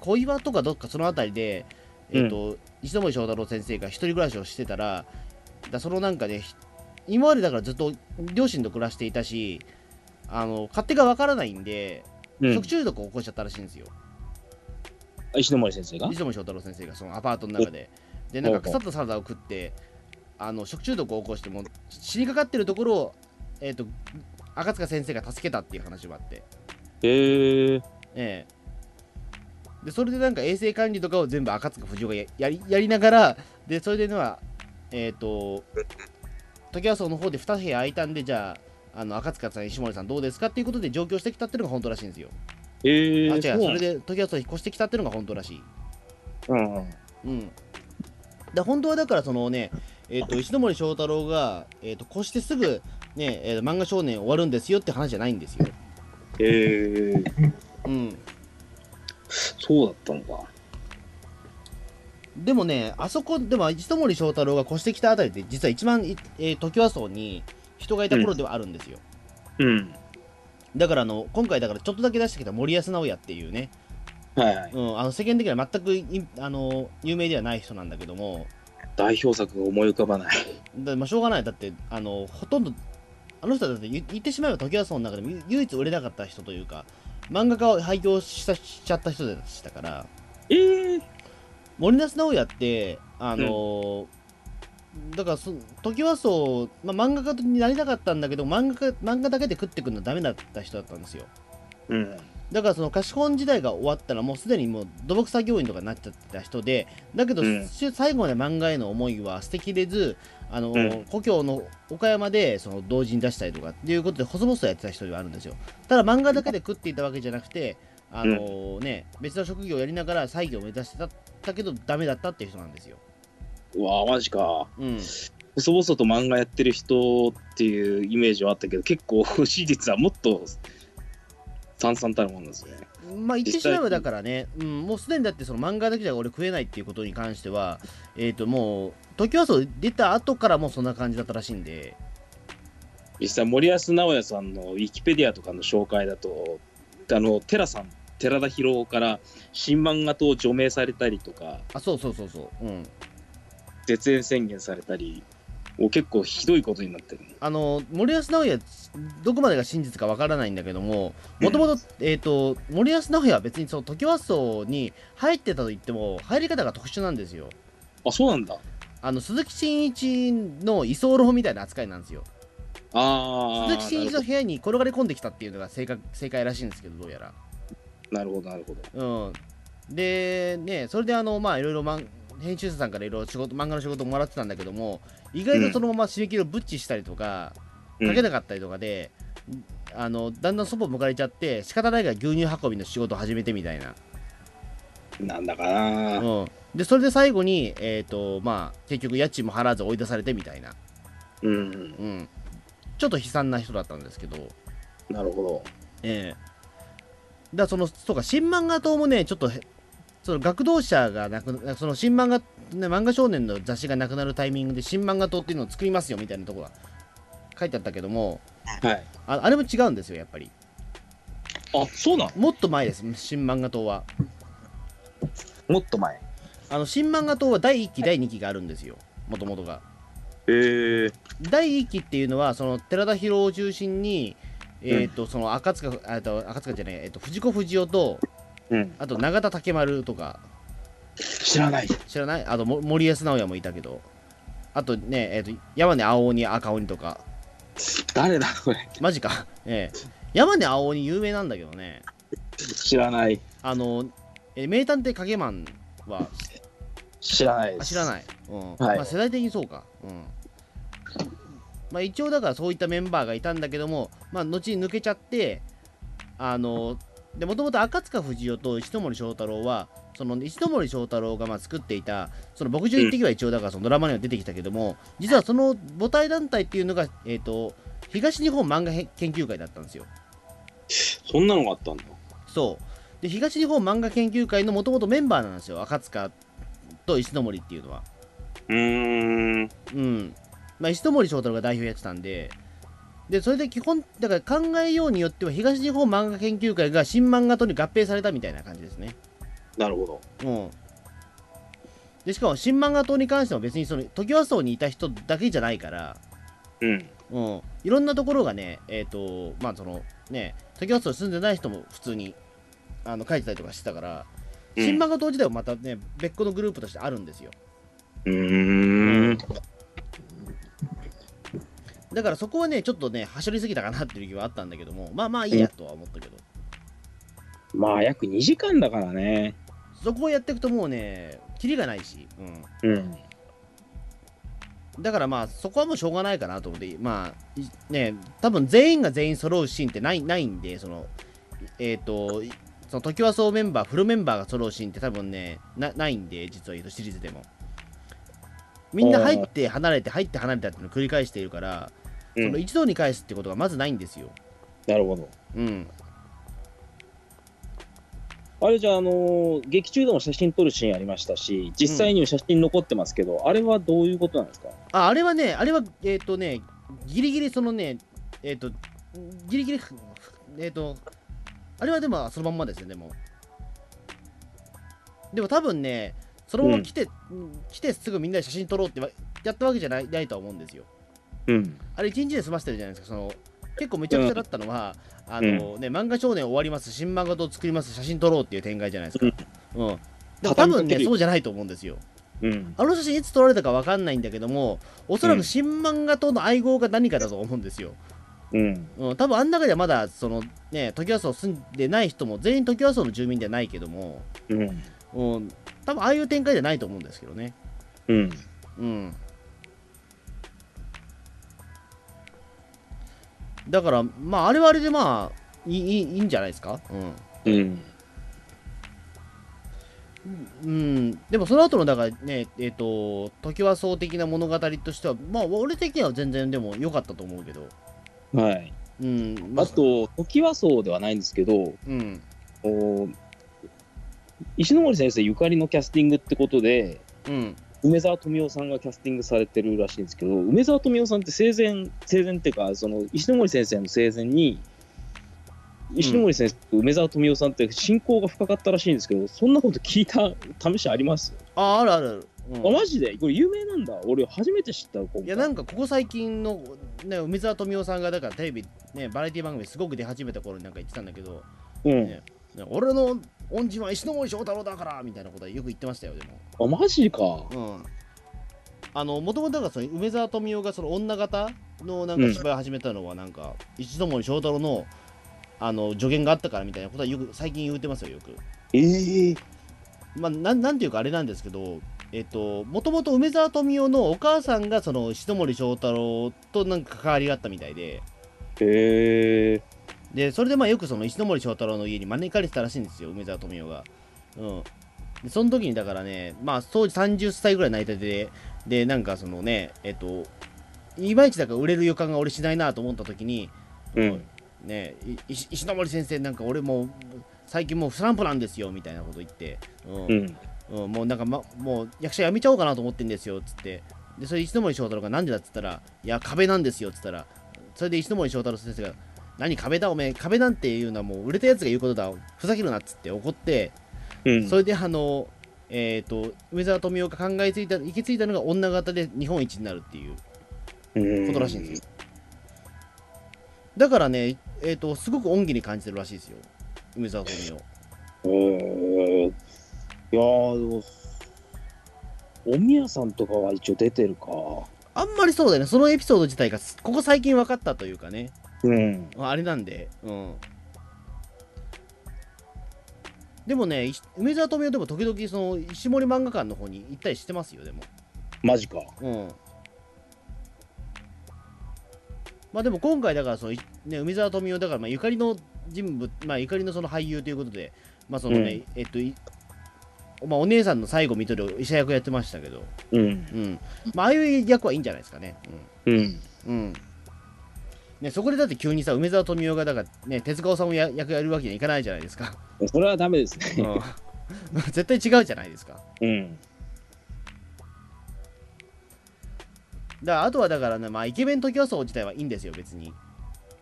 小岩とかどっかその辺りで、えっ、と、石森章太郎先生が一人暮らしをしてたら、だそのなんかね、ひ今までだからずっと両親と暮らしていたし、あの勝手がわからないんで、うん。食中毒を起こしちゃったらしいんですよ。石森先生が？石森章太郎先生がそのアパートの中で。で、なんか腐ったサラダを食って、あの食中毒を起こしてもう死にかかってるところを、えっ、と、赤塚先生が助けたっていう話もあって、へえ。ええで、それでなんか衛生管理とかを全部赤塚不二夫がややりやりながら、で、それでのは、えっ、と、時和荘の方で2部屋空いたんで、じゃあ、あの赤塚さん、石森さんどうですかっていうことで上京してきたっていうのが本当らしいんですよ。へえ。あ、違う、それで。で時和荘引っ越してきたっていうのが本当らしい。うんうん。うん。で本当はだからそのね、えー、と石森章太郎が、えー、と越してすぐ、ねえー漫画少年終わるんですよって話じゃないんですよ。へえ。うん、そうだったのか。でもね、あそこ、でも石森章太郎が越してきたあたりで、実は一番、いえー、時和荘に人がいた頃ではあるんですよ。うん。だからあの、今回、だからちょっとだけ出してきた森安直哉っていうね、はいはい。うん、あの世間的には全くいあの有名ではない人なんだけども、代表作が思い浮かばない。だまあ、しょうがない、だって、あのほとんど、あの人はだって言言ってしまえば、時和荘の中でも唯唯一売れなかった人というか、漫画家を廃業したしちゃった人でしたから、ええ。森夏直哉って、あのだからそ、時和荘、まあ、漫画家になりたかったんだけど、漫画家漫画だけで食ってくるのはダメだった人だったんですよ。うん。だからその貸本時代が終わったらもうすでにもう土木作業員とかになっちゃってた人でだけど、うん。最後まで漫画への思いは捨てきれずあの、うん。故郷の岡山でその同時に出したりとかっていうことで細々とやってた人ではあるんですよ。ただ漫画だけで食っていたわけじゃなくてあのね、別の職業をやりながら再業を目指してただけどダメだったっていう人なんですよ、うわあ、マジか。うん、細々と漫画やってる人っていうイメージはあったけど、結構 史実はもっと炭酸たるもんですね。まあ言ってしまえばだからね、うん、もうすでにだってその漫画だけじゃ俺食えないっていうことに関しては、えっ、ともう、時はそう出た後からもうそんな感じだったらしいんで、実際、森保直哉さんのウィキペディアとかの紹介だと、あの、寺さん、寺田博から新漫画党を除名されたりとか、あ、そうそうそうそう、うん。絶縁宣言されたり、もう結構ひどいことになってる。あの、森保直哉、どこまでが真実かわからないんだけども、もともと、えっと、森保直哉は別にその時はそうに入ってたと言っても、入り方が特殊なんですよ。あ、そうなんだ。あの、鈴木真一の居候みたいな扱いなんですよ。ああ。鈴木真一の部屋に転がり込んできたっていうのが正確正解らしいんですけど、どうやら。なるほど、なるほど。うん、で、ね、それであの、まあ、いろいろ編集者さんからいろいろ仕事漫画の仕事をもらってたんだけども、意外とそのまま締め切りをブッチしたりとか、うん書けなかったりとかで、あのだんだんそば向かれちゃって、仕方ないから牛乳運びの仕事を始めてみたいな。なんだかな。うん、で、それで最後に、えっ、と、まあ、結局家賃も払わず追い出されてみたいな。うん。うん。ちょっと悲惨な人だったんですけど、なるほええだからその、そうか、新漫画党もね、ちょっとへ、その学童社がなくな、その新漫画、ね、漫画少年の雑誌がなくなるタイミングで新漫画党っていうのを作りますよみたいなところが書いてあったけども、ど。はい。ああれも違うんですよ、やっぱり。あ、そうなん？もっと前です、新漫画党は。もっと前？あの、新漫画党は第1期、第2期があるんですよ、もともとが。へえ。第1期っていうのは、その寺田博を中心に、えっ、と、その赤塚、あと赤塚じゃない、えっ、と、藤子不二雄と、うん。あと永田竹丸とか、知らない。知らない？あとも森保直哉もいたけど。あとねえっ、と山根青鬼赤鬼とか。誰だ、これ？マジか。ええ。山根青鬼有名なんだけどね。知らない。あの、えー名探偵影マンは。知らない知らない、うん。はい。まあ、世代的にそうか。うん。まあ一応だからそういったメンバーがいたんだけどもまあ後に抜けちゃってあのでもともと赤塚不二夫と石森章太郎はその石森章太郎がまあ作っていたその牧場一滴は一応だからそのドラマには出てきたけども、実はその母体団体っていうのが、えー、と東日本漫画研究会だったんですよそんなのがあったんだ。そうで東日本漫画研究会のもともとメンバーなんですよ赤塚と石森っていうのはうーん。うん。まあ、石森章太郎が代表やってたんで、で、それで基本、だから考えようによっては、東日本漫画研究会が新漫画党に合併されたみたいな感じですね。なるほど。うん。で、しかも新漫画党に関しても別にその、時和荘にいた人だけじゃないから、うん。うん。いろんなところがね、えっ、と、まあ、その、ね、時和荘に住んでない人も普通に、あの、書いてたりとかしてたから、うん新漫画党自体はまたね、別個のグループとしてあるんですよ。うーん。だからそこはね、ちょっとね、はしょりすぎたかなっていう気はあったんだけども、まあまあいいやとは思ったけど、まあ、約2時間だからね。そこをやっていくともうね、キリがないし、うん。うん。だからまあ、そこはもうしょうがないかなと思って、まあ、いね、多分全員が全員揃うシーンってないないんで、その、えっ、と、いその時はそうメンバー、フルメンバーが揃うシーンって多分ね、なないんで、実は言うとシリーズでも。みんな入って離れて、入って離れたっていうのを繰り返しているから、うんその一度に返すってことがまずないんですよ。なるほど。うん。あれじゃあ、あのー劇中でも写真撮るシーンありましたし、実際にも写真残ってますけど、あれはどういうことなんですか？あ、あれはね、あれは、えっ、とね、ギリギリそのね、えっ、と、ギリギリ、えっ、と、あれはでもそのまんまですよ、でも。でも多分ね、そのまま来て、来てすぐみんなで写真撮ろうってわやったわけじゃないないとは思うんですよ。うん。あれ一日で済ませてるじゃないですか、その、結構めちゃくちゃだったのは、あのね、漫画少年終わります、新漫画と作ります、写真撮ろうっていう展開じゃないですか。うん。でも多分ね、そうじゃないと思うんですよ。うん。あの写真いつ撮られたかわかんないんだけども、おそらく新漫画との相棒が何かだと思うんですよ。うん。うん、多分あん中ではまだ、そのね、時和荘住んでない人も、全員時和荘の住民ではないけども、うん。うん、多分ああいう展開じゃないと思うんですけどね。うん。うん。だから、まあ、あれはあれでまあ、いいいいんじゃないですか？うん。うん。うん、でもその後のだからね、えっ、と、時和荘的な物語としては、まあ、俺的には全然でも良かったと思うけど、はい。うんまあと、時はそうではないんですけど、うんお石ノ森先生ゆかりのキャスティングってことで、うん梅沢富美男さんがキャスティングされてるらしいんですけど、梅沢富美男さんって生前、生前っていうか、その石ノ森先生の生前に、石ノ森先生と梅沢富美男さんって親交が深かったらしいんですけど、そんなこと聞いた試しあります、ああるある。ある、うん。あ、マジで？これ有名なんだ。俺初めて知ったいやなんかここ最近の、ね、梅沢富美男さんがだからテレビ、ね、バラエティ番組すごく出始めた頃になんか言ってたんだけど、うん。ねね俺の恩人は石森章太郎だからみたいなことはよく言ってましたよでも。あ、マジか。うん。あのもともとだからその梅沢富美男がその女型のなんか芝居を始めたのはなんか、石森章太郎のあの助言があったからみたいなことはよく最近言ってますよよく。ええ。まあなんなんていうかあれなんですけどえっともともと梅沢富美男のお母さんがその石森章太郎となんか関わりがあったみたいで。へえでそれでまあよくその石森章太郎の家に招かれてたらしいんですよ梅沢富美男が。うん。でその時にだからねまあ当時30歳ぐらいの間ででなんかそのねえっといまいちだから売れる予感が俺しないなと思った時にうん。ねい石石森先生なんか俺もう最近もうスランプなんですよみたいなこと言って、うん。うん。うん、もうなんか、ま、もう役者辞めちゃおうかなと思ってんですよっつって。でそれ石森章太郎がなんでだっつったらいや壁なんですよっつったら。それで石森章太郎先生が何壁だおめえ壁なんていうのはもう売れたやつが言うことだ。ふざけるなっつって怒ってうん。それであのえっ、と梅沢富美男が考えついた行き着いたのが女型で日本一になるっていうことらしいんですよ。だからねえっ、とすごく恩義に感じてるらしいですよ。梅沢富美男。へえいやー、でも、おみやさんとかは一応出てるか。あんまりそうだよね。そのエピソード自体がここ最近分かったというかねうん。あれなんで、うん。でもね、石梅沢富美男でも時々その石森漫画館の方に行ったりしてますよ、でも。マジか。うん。まあでも今回だからその、いね、梅沢富美男だからまあゆかりの人物、まあゆかりのその俳優ということで、まあそのね、えっと、いまあお姉さんの最後見とる医者役やってましたけど、うん。うん。まあああいう役はいいんじゃないですかね。うん。うん。うん。ね、そこでだって急にさ、梅沢富美男がだからね、手塚治虫や役やるわけにはいかないじゃないですか。それはダメですね。うん 絶対違うじゃないですか。うん。らあとはだからね、まあ、イケメン時競争自体はいいんですよ、別に。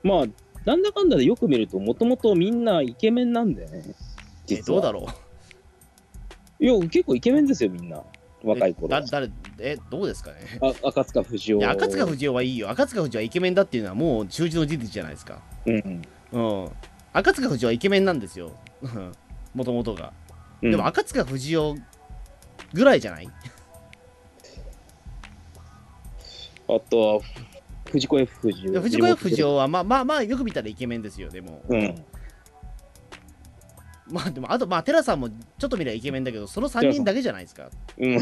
まあ、なんだかんだでよく見ると、もともとみんなイケメンなんだよね。えどうだろういや、結構イケメンですよ、みんな。若い頃だ。誰え、どうですかね？あ赤塚不二夫。赤塚不二夫はいいよ。赤塚不二夫はイケメンだっていうのはもう中知の事実じゃないですか。うん。うん。赤塚不二夫はイケメンなんですよ。もともとが。うんでも赤塚不二夫ぐらいじゃない？あとは、藤子 F 不二夫。藤子 F 不二夫はまあまあまあよく見たらイケメンですよ、でも。うん。まあでも、あとまあ、テラさんもちょっと見ればイケメンだけど、その3人だけじゃないですか。うん。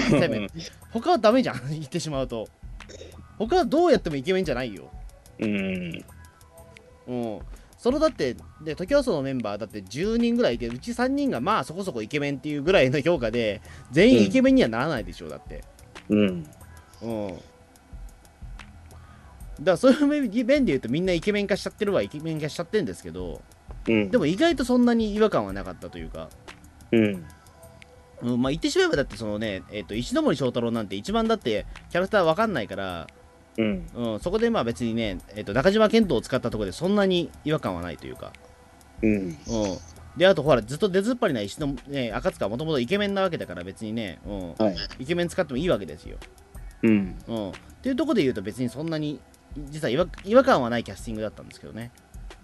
他はダメじゃん、言ってしまうと。他はどうやってもイケメンじゃないよ。うん。うん。そのだって、で、時競争のメンバーだって10人ぐらいいて、うち3人がまあそこそこイケメンっていうぐらいの評価で、全員イケメンにはならないでしょう、だって。うん。うん。だからそういう面面で言うとみんなイケメン化しちゃってるはイケメン化しちゃってるんですけど、うん。でも意外とそんなに違和感はなかったというか、うん。うん、まあ言ってしまえばだってそのね、えっと石森章太郎なんて一番だってキャラクターわかんないから、うん。うん、そこでまあ別にね、えっと中島健人を使ったところでそんなに違和感はないというか、うん。うん、であとほらずっと出ずっぱりな石の、ね、赤塚はもともとイケメンなわけだから別にね、うん、はい。イケメン使ってもいいわけですよ、うん。うん、っていうところで言うと別にそんなに実は違和違和感はないキャスティングだったんですけどね、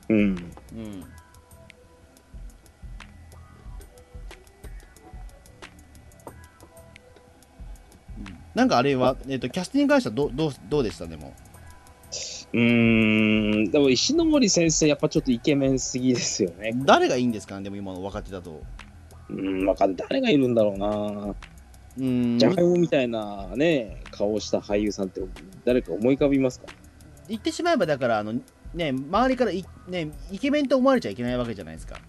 うん。うん、なんかあれは、えっとキャスティングに関してはどうどうどうでした？でもうーん。でも、石ノ森先生、やっぱちょっとイケメンすぎですよね。誰がいいんですかね？でも今の若手だと。うん。わかんない誰がいるんだろうな。うーんジャガイモみたいなね、顔をした俳優さんって誰か思い浮かびますか？言ってしまえばだからあのね周りからい、ね、イケメンと思われちゃいけないわけじゃないですか、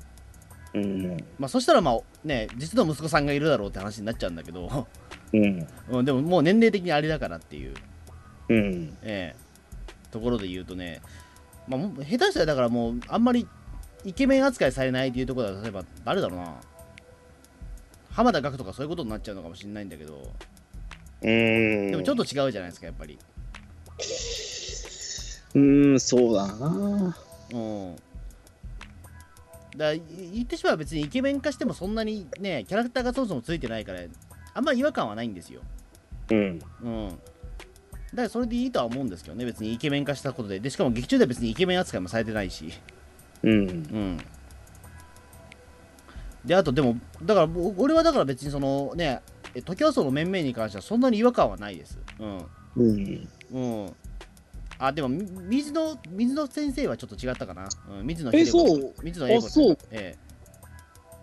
うん。まあ、そしたらまあね実の息子さんがいるだろうって話になっちゃうんだけど、うん。うん、でももう年齢的にあれだからっていう、うん。ええところで言うとねまあ、下手したらだからもうあんまりイケメン扱いされないっていうところは例えば誰だろうな浜田岳とかそういうことになっちゃうのかもしれないんだけどうーん。でもちょっと違うじゃないですかやっぱりうーん、そうだな。うんだ言ってしまえば別にイケメン化してもそんなにねキャラクターがそもそもついてないからあんまり違和感はないんですよ。うん。うん。だからそれでいいとは思うんですけどね別にイケメン化したことで。でしかも劇中では別にイケメン扱いもされてないし。うん。うん。であとでもだからぼ俺はだから別にそのねえ時はその面々に関してはそんなに違和感はないです。うん。うん。うん。あでもみ水野水野先生はちょっと違ったかな、うん、水野え秀子そう。水野英子あそう。え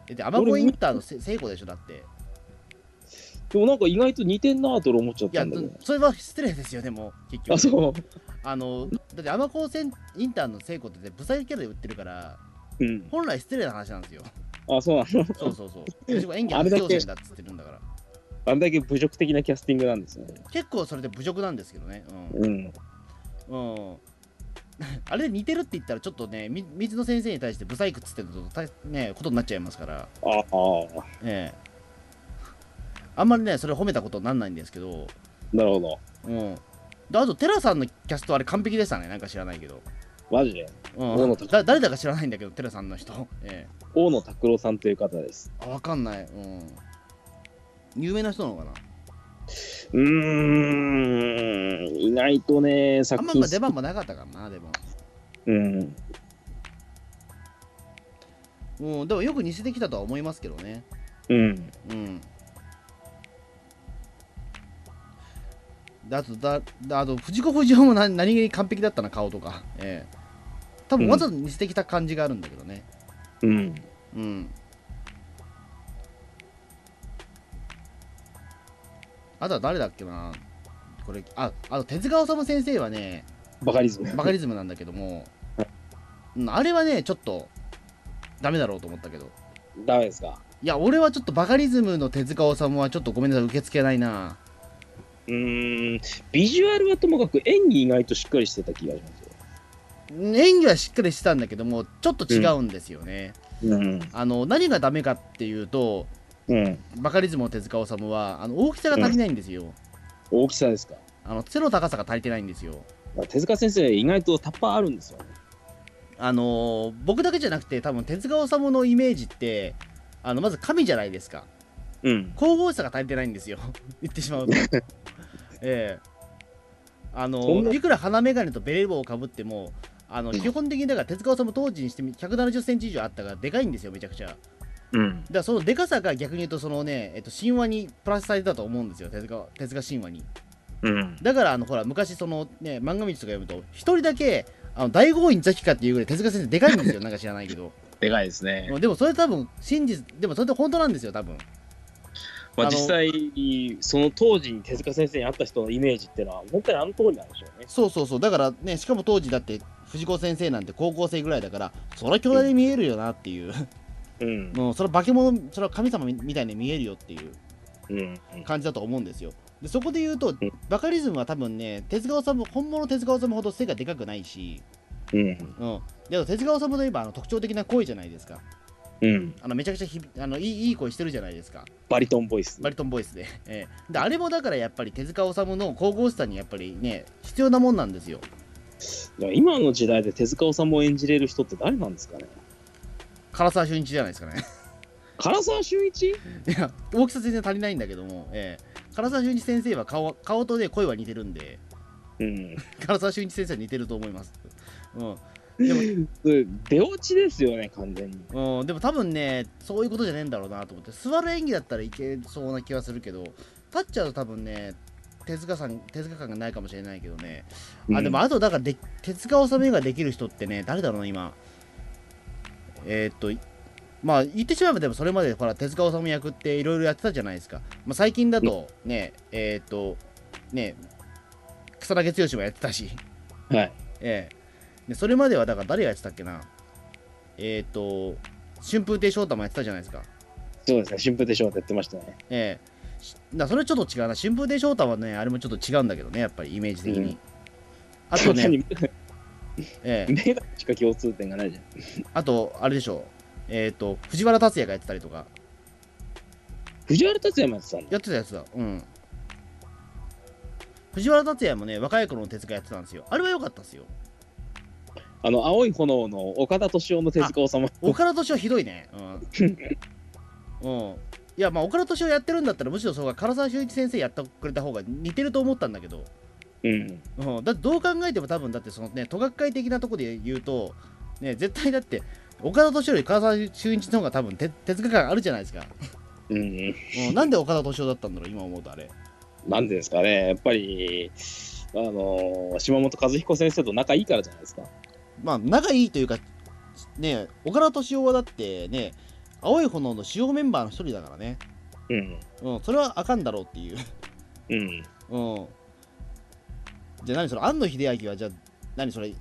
え。で天子インターのせ聖子でしょだってでもなんか意外と似てんなと俺思っちゃったんだけど。それは失礼ですよでも結局あ、そう。あのだって天子センインターの聖子ってブサイクキャラで売ってるからうん。本来失礼な話なんですよあ、そうなの？そうそうそうしかも演技初あれだけ挑戦だっつってるんだからあれだけ侮辱的なキャスティングなんですね。結構それで侮辱なんですけどねうん。うん、うん、あれで似てるって言ったらちょっとねみ水野先生に対してブサイクっつってるとたねことになっちゃいますからああ。ええあんまりねそれ褒めたことになんないんですけどなるほど。うんであとテラさんのキャストあれ完璧でしたねなんか知らないけど、マジで？うん、だ誰だか知らないんだけどテラさんの人ええ大野拓郎さんという方です。あわかんないうん有名な人なのかな？うーん。意外とね、あ作品んまま出番もなかったかなでもうん。うんでもよく似せてきたとは思いますけどねうん。うん。あとだ、だあと藤子不二雄も何何気に完璧だったな、顔とか。ええ多分わざと似せてきた感じがあるんだけどね。うん。うん。あとは誰だっけなこれ、あ、あと手塚治虫先生はね、バカリズム。バカリズムなんだけども、うん、あれはね、ちょっと、ダメだろうと思ったけど。ダメですか？いや、俺はちょっとバカリズムの手塚治虫はちょっとごめんなさい、受け付けないな。うーん。ビジュアルはともかく演技意外としっかりしてた気がしますよ。演技はしっかりしてたんだけどもちょっと違うんですよね、うん。あの何がダメかっていうとうん。バカリズムの手塚治虫はあの大きさが足りないんですよ、大きさですか？あの背の高さが足りてないんですよ手塚先生、意外とタッパーあるんですよね。あのー僕だけじゃなくて多分手塚治虫のイメージってあのまず神じゃないですかうん。神々しさが足りてないんですよ 言ってしまうと ええ。あのいくら鼻眼鏡とベレー帽をかぶってもあのうん。基本的にだから手塚治虫当時にしてみ170センチ以上あったからでかいんですよめちゃくちゃ。うん。だからそのでかさが逆に言うとそのね、えっと、神話にプラスされたと思うんですよ手塚手塚神話に。うん。だからあのほら昔そのね漫画道とか読むと一人だけあの大豪院ザキかっていうぐらい手塚先生でかいんですよなんか知らないけど。でかいですね。でもそれ多分真実でもそれって本当なんですよ多分まあ実際、その当時に手塚先生に会った人のイメージっていうのは、本当にあの通りなんでしょうね。そうそうそうだからねしかも当時だって藤子先生なんて高校生ぐらいだからそりゃ兄弟に見えるよなっていう、うん。もうそれは化け物それは神様みみたいに見えるよっていううん。感じだと思うんですよでそこで言うとバカリズムは多分ね手塚治虫本物手塚治虫ほど背がでかくないし、うん。うん、で手塚治虫といえばあの特徴的な声じゃないですかうん。あのめちゃくちゃひあのいいいい声してるじゃないですか。バリトンボイス。バリトンボイスで,、ええ。であれもだからやっぱり手塚治虫の神々しさにやっぱりね必要なもんなんですよ。今の時代で手塚治虫を演じれる人って誰なんですかね。唐沢俊一じゃないですかね。唐沢俊一？いや大きさ全然足りないんだけども、ええ。唐沢俊一先生は顔顔とね声は似てるんで。うん。唐沢俊一先生は似てると思います、うんでも出落ちですよね、完全に。うん、でも多分ね、そういうことじゃねえんだろうなと思って、座る演技だったらいけそうな気はするけど、立っちゃうと多分ね、手塚さん、手塚感がないかもしれないけどね。あ、でもあとだからで、手塚治虫ができる人ってね、誰だろうな、今。えーっと、いまあ言ってしまえばでもそれまでほら手塚治虫役っていろいろやってたじゃないですか。まあ、最近だとね、えーっと、ね、草薙剛もやってたし、はい。ええでそれまではだから誰がやってたっけな？えっ、と春風亭昇太もやってたじゃないですかそうですね、春風亭昇太やってましたね。ええしだそれちょっと違うな春風亭昇太はねあれもちょっと違うんだけどねやっぱりイメージ的に、うんあとね何ええ目だけしか共通点がないじゃん。あと、あれでしょう。えっ、と、藤原竜也がやってたりとか、藤原竜也もやってたの？やってたやつだ。うん。藤原竜也もね、若い頃の手塚やってたんですよ。あれは良かったですよ。あの、青い炎の岡田敏夫の手塚治虫。岡田敏夫ひどいね。うん。うん。いや、まあ、岡田敏夫やってるんだったら、むしろそうか、唐沢修一先生やってくれた方が似てると思ったんだけど、うん。うん、だってどう考えても多分だってそのね都学会的なところで言うとね絶対だって岡田敏夫より唐沢修一の方が多分手手塚感あるじゃないですか、うん。うん、なんで岡田敏夫だったんだろう今思うとあれなんでですかね、やっぱり、あの、島本和彦先生と仲いいからじゃないですか。まあ仲いいというかね岡田敏夫はだってね青い炎の主要メンバーの一人だからね、うん。うん、それはあかんだろうっていう。うん。うん。じゃあ何それ庵野秀明はじゃあ何それ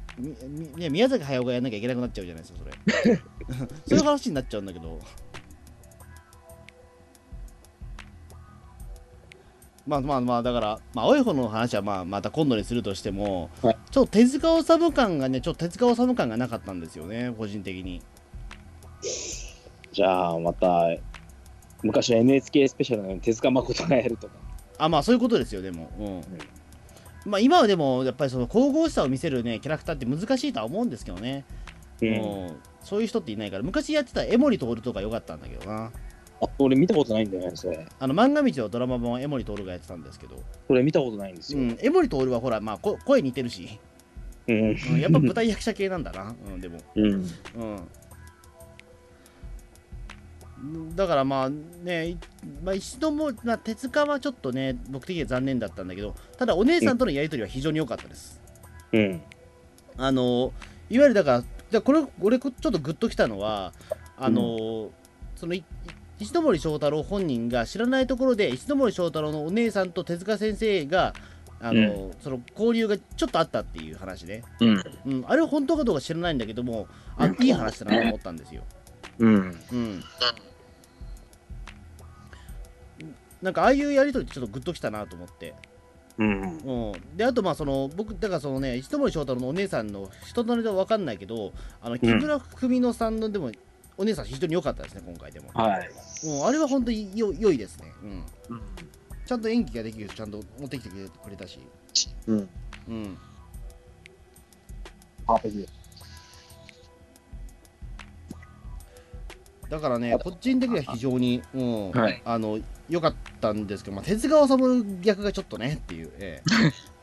ね宮崎駿がやんなきゃいけなくなっちゃうじゃないですかそれ。そういう話になっちゃうんだけどまあまあまあだから、まあ、青い方の話はまあまた今度にするとしても、はい。ちょっと手塚治虫感がねちょっと手塚治虫感がなかったんですよね個人的に。じゃあ、また、昔の NHK スペシャルのように手塚誠がやるとか。あまあそういうことですよでも、うん。まあ今はでもやっぱりその神々しさを見せるねキャラクターって難しいとは思うんですけどね、う。うん。そういう人っていないから昔やってた江森徹とか良かったんだけどな。あ、俺見たことないんだよね、それ。あの漫画道のドラマ版は江森徹がやってたんですけど、それ見たことないんですよ。うん、江森徹はほら、まあ、こ声似てるし、うん。うん、やっぱ舞台役者系なんだな、うん、でも、うん。うん、だからまあね、いまあ、一度も、まあ、手塚はちょっとね僕的には残念だったんだけどただお姉さんとのやり取りは非常に良かったです、うん。あのいわゆるだからじゃあこれ俺ちょっとグッときたのはあの、そのい石ノ森章太郎本人が知らないところで石ノ森章太郎のお姉さんと手塚先生があの、その交流がちょっとあったっていう話ね、うん。うん、あれは本当かどうか知らないんだけどもあいい話だなと思ったんですよ、うん。うん、なんかああいうやり取りってちょっとグッときたなと思って。うん。うん、であとまあその僕だからそのね石森章太郎のお姉さんの人となりは分かんないけどあの木村文乃さんのでもお姉さん非常に良かったですね今回でも、はい。うん、あれは本当によ良いですね、うん、うん。ちゃんと演技ができるちゃんと持ってきてくれたし、うん。うん、パーフェクト。だからね個人的には非常に、うん。はい。あの良かったんですけど、まあ、手塚治虫逆がちょっとねっていう、ええ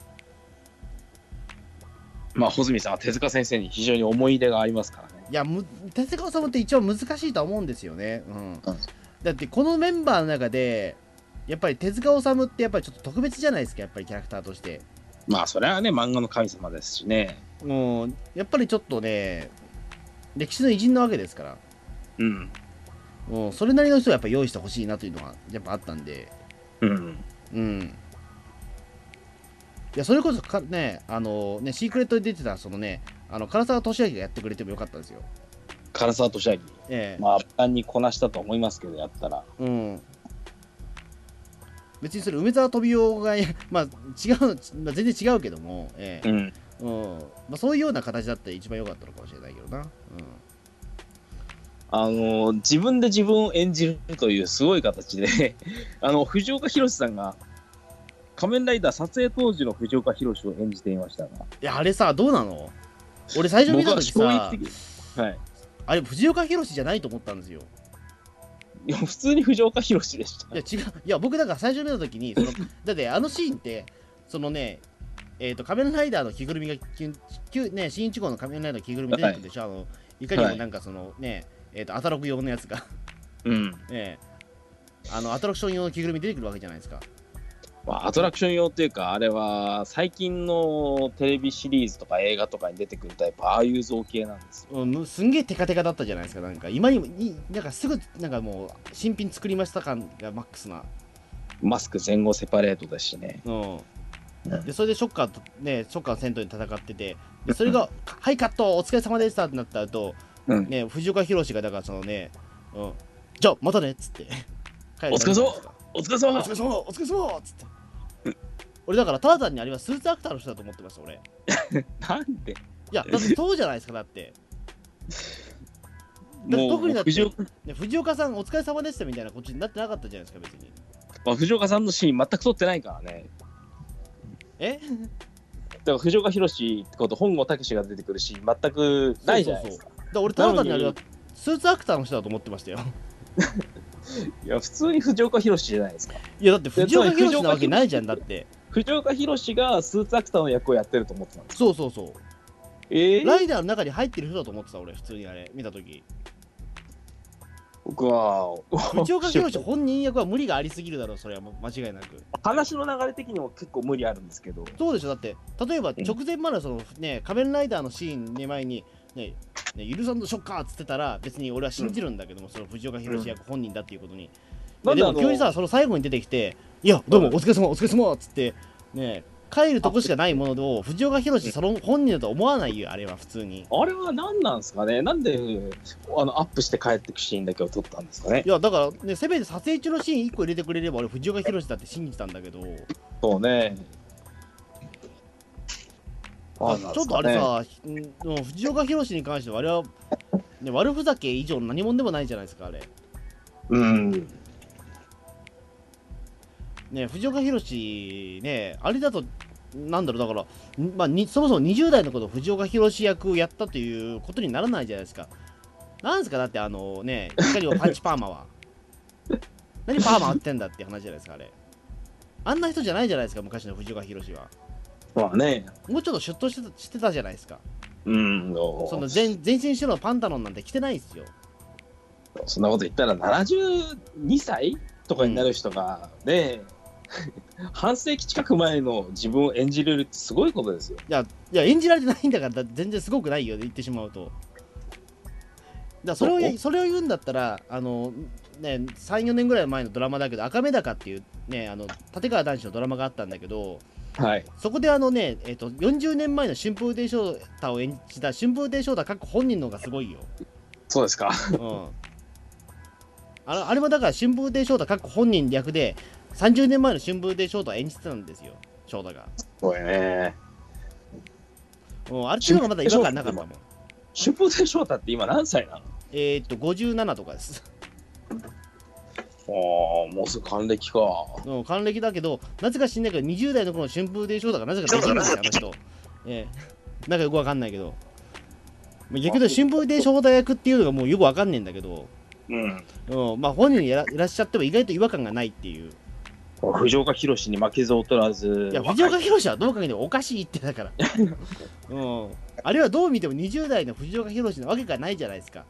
まあ、穂積さんは手塚先生に非常に思い入れがありますからね。いやむ手塚治虫って一番難しいとは思うんですよね、うん。うん。だってこのメンバーの中でやっぱり手塚治虫ってやっぱりちょっと特別じゃないですかやっぱりキャラクターとして。まあ、それはね、漫画の神様ですしね。もうやっぱりちょっとね歴史の偉人なわけですから。うん。もうそれなりの人をやっぱ用意してほしいなというのがやっぱあったんで。うん。うんいやそれこそかねあのねシークレットで出てたそのねあの唐沢俊明がやってくれてもよかったですよ。唐沢俊明？ええ。まあ、負担にこなしたと思いますけど、やったら。うん。別にそれ梅沢富美男が まあ違う、まあ、全然違うけども、ええ。ん。うん。まあ、そういうような形だったら一番良かったのかもしれないけどな、あの、自分で自分を演じるというすごい形で、あの、藤岡弘さんが、仮面ライダー撮影当時の藤岡弘を演じていましたが、うん、いやあれさどうなの？俺最初見た時さ。はい。あれ藤岡弘じゃないと思ったんですよ。いや、普通に藤岡弘でした。いや違う。いや僕だから最初見た時にその だってあのシーンってそのねえー、と仮面ライダーの着ぐるみがね新一号の仮面ライダーの着ぐるみ出てくるでしょ、い、あのいかにもなんかそのねえー、とアタロク用のやつが。うん。え え。あのアトラクション用の着ぐるみ出てくるわけじゃないですかまあ、アトラクション用っていうか、あれは最近のテレビシリーズとか映画とかに出てくるタイプ、ああいう造形なんですよ。うんむすんげえテカテカだったじゃないですか。なんか今にもいなんかすぐなんかもう新品作りました感がマックスな。マスク前後セパレートですしね。うん。うんでそれでショッカーとねショッカーの戦闘に戦っててでそれが「はいカットお疲れ様でした」ってなった後うん。ね藤岡弘がだからそのね、うん、じゃあまたねっつって。お疲れ様。お疲れ様。お疲れ様お疲れ様っつって俺だからただ単にあれはスーツアクターの人だと思ってました俺。なんで？いやだってそうじゃないですかだって。だっても特にだってう藤岡,、ね藤岡さんお疲れ様でしたみたいなこっちになってなかったじゃないですか別に。まあ、藤岡さんのシーン全く撮ってないからね。え？だから藤岡弘ってこと本郷武が出てくるシーン全くないじゃないですか。だから俺ただ単にあれはスーツアクターの人だと思ってましたよ。いや普通に藤岡弘じゃないですか。いやだって藤岡弘なわけないじゃんだって藤岡弘がスーツアクターの役をやってると思ってたんです。そうそうそう。えー、ライダーの中に入ってる人だと思ってた俺普通にあれ見た時。僕は藤岡弘本人役は無理がありすぎるだろうそれはもう間違いなく。話の流れ的にも結構無理あるんですけど。そうでしょだって例えば直前までそのね仮面ライダーのシーンの前にねねゆるさんのショッカーっつってたら別に俺は信じるんだけども、その藤岡弘役本人だっていうことに、なんでも急にさその最後に出てきて「いやどうもお疲れ様お疲れ様っつってね帰るとこしかないものを藤岡弘その本人だと思わないよあれは普通に。あれは何なんですかね？なんであのアップして帰ってくシーンだけを撮ったんですかね？いやだからねせめて撮影中のシーン1個入れてくれれば俺藤岡弘だって信じてたんだけど。そうね。あちょっとあれさ、うん藤岡弘に関してはあれは、ね、悪ふざけ以上の何者でもないじゃないですかあれ。うん。ね藤岡弘ねあれだとなんだろうだから、んまあ、にそもそも20代の頃藤岡弘役をやったということにならないじゃないですか。なんですかだってあのね光をパンチパーマは。何パーマ合ってんだって話じゃないですかあれ。あんな人じゃないじゃないですか昔の藤岡弘は。まあね。もうちょっとシュッとしてたしてたじゃないですか。うん。その全全身白のパンタロンなんて着てないですよ。そんなこと言ったら72歳とかになる人がね、半世紀近く前の自分を演じれるってすごいことですよ。いや、いや演じられてないんだからだ全然すごくないよ、言ってしまうと。だそれをそれを言うんだったら、あのね、3、4年ぐらい前のドラマだけど、赤目高っていう、ね、あの立川談志のドラマがあったんだけど、はい。そこであのね、えっと40年前の春風亭昇太を演じた春風亭昇太、かっこ本人の方がすごいよ。そうですか。うん、あのあれもだから春風亭昇太、かっこ本人役で、30年前の春風亭昇太を演じてたんですよ、昇太が。これね。うん、あれっていうのがまだ違和感なかったもん。春風亭昇太って今何歳なの？えーっと、57とかです。ああ、もうすぐ還暦か。うん、還暦だけど、なぜか知んないけど、20代の頃の春風亭昇太がなぜかできるんですよ、あの人。ええなんかよくわかんないけど。まあ逆に春風亭昇太役っていうのがもうよくわかんねえんだけど、うん。うん、まあ本人いらいらっしゃっても意外と違和感がないっていう。藤岡弘に負けず劣らず。いや、藤岡弘はどうかけてもおかしいってだから。うん。あれはどう見ても20代の藤岡弘なわけがないじゃないですか。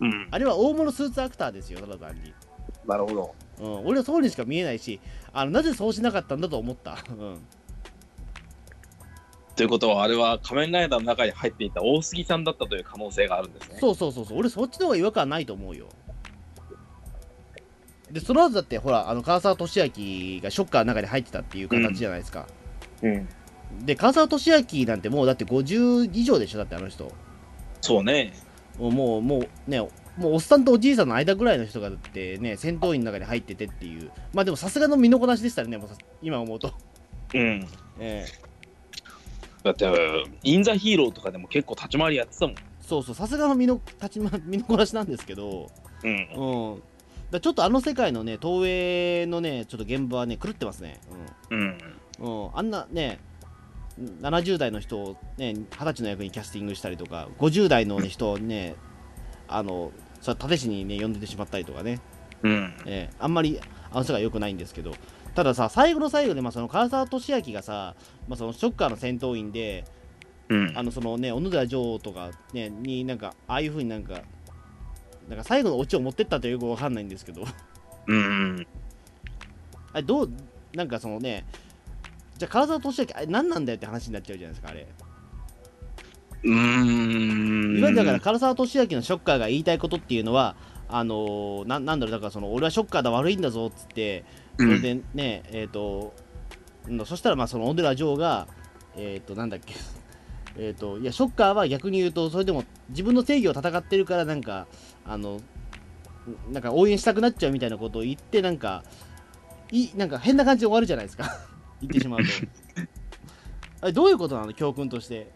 うん。あれは大物スーツアクターですよ、ただ単に。なるほど。うん、俺はそうにしか見えないし、あのなぜそうしなかったんだと思った？うん。ということは、あれは仮面ライダーの中に入っていた大杉さんだったという可能性があるんですね。そうそうそうそう、俺そっちの方が違和感ないと思うよ。で、その後だって、ほら、あの川沢俊明がショッカーの中に入ってたっていう形じゃないですか。うん。で、川沢俊明なんてもうだって50以上でしょ、だってあの人。そうね。もう、もう、もうね、もうおっさんとおじいさんの間ぐらいの人がだってね、戦闘員の中に入っててっていう。まあでもさすがの身のこなしでしたね、もうさ今思うと。うん。ええだって、インザヒーローとかでも結構立ち回りやってたもん。そうそう、さすがの身の立ちま身のこなしなんですけど、うん。うん。だちょっとあの世界のね、東映のね、ちょっと現場はね、狂ってますね。うん。うん。うん、あんなね、70代の人をね、20歳の役にキャスティングしたりとか、50代の、ね、人をね、あの、それ立石にね、呼んでてしまったりとかね、うん。えーあんまりあの世界良くないんですけど、たださ、最後の最後で、まあ、その唐沢俊明がさ、まあ、そのショッカーの戦闘員で、うん。あのそのね、小野寺女王とか、ね、になんか、ああいう風になんか、なんか最後のオチを持ってったってよくわかんないんですけど、うん。あれどう、なんかそのね、じゃあ唐沢俊明、あれ何なんだよって話になっちゃうじゃないですか、あれ。うん。いわゆるだから唐沢俊明のショッカーが言いたいことっていうのは、あのーななんだろう、だからその俺はショッカーだ、悪いんだぞっつって、それでね、えっ、と、うんそしたらまあその小野寺女王が、えっ、と、なんだっけ、えっ、と、いや、ショッカーは逆に言うと、それでも自分の正義を戦ってるから、なんか、あの、なんか応援したくなっちゃうみたいなことを言って、なんか、いなんか変な感じで終わるじゃないですか、言ってしまうと。あれどういうことなの、教訓として。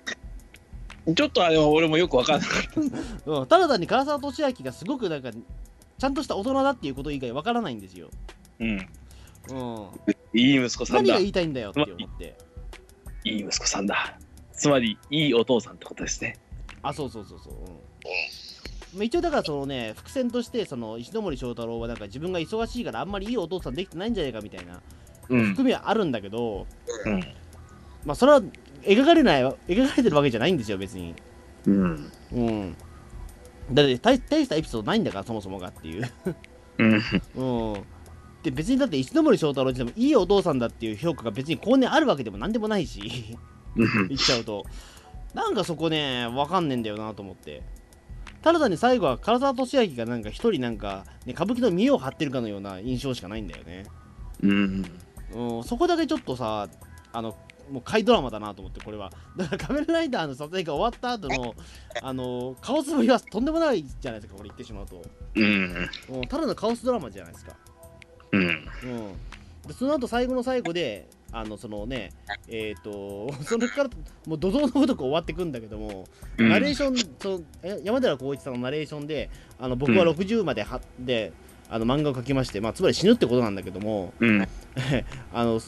ちょっとあれは俺もよく分かんなかった。うん、ただ単に唐沢寿明がすごくなんかちゃんとした大人だっていうこと以外わからないんですよ、うん。うん、いい息子さんだ。い何が言いたいんだよって思ってい息子さんだ。つまり、いいお父さんってことですね。あそうそうそうそう、うんまあ、一応だからそのね伏線としてその石森章太郎はなんか自分が忙しいからあんまりいいお父さんできてないんじゃないかみたいなうん。含みはあるんだけど、うん。まあそれは描かれない描かれてるわけじゃないんですよ別にうん。うんだって大大したエピソードないんだからそもそもがっていううん。うんで別にだって石森章太郎自体もいいお父さんだっていう評価が別に後年あるわけでもなんでもないしうん言っちゃうとなんかそこねわかんねえんだよなと思ってただ単に最後は唐沢寿明がなんか一人なんか、ね、歌舞伎の見栄を張ってるかのような印象しかないんだよねうん。うんそこだけちょっとさあのもう怪ドラマだなと思ってこれは だから仮面ライダーの撮影が終わった後の あのカオスぶりはとんでもないじゃないですかこれ言ってしまうと、うん。うん、ただのカオスドラマじゃないですかうん。うん、でその後最後の最後であのそのねえっ、と それからもう怒涛のごとく終わってくんだけども、ナレーションそのえ山寺宏一さんのナレーションであの僕はうん。60までは、であの漫画を描きまして、まあ、つまり死ぬってことなんだけどもうん。あの、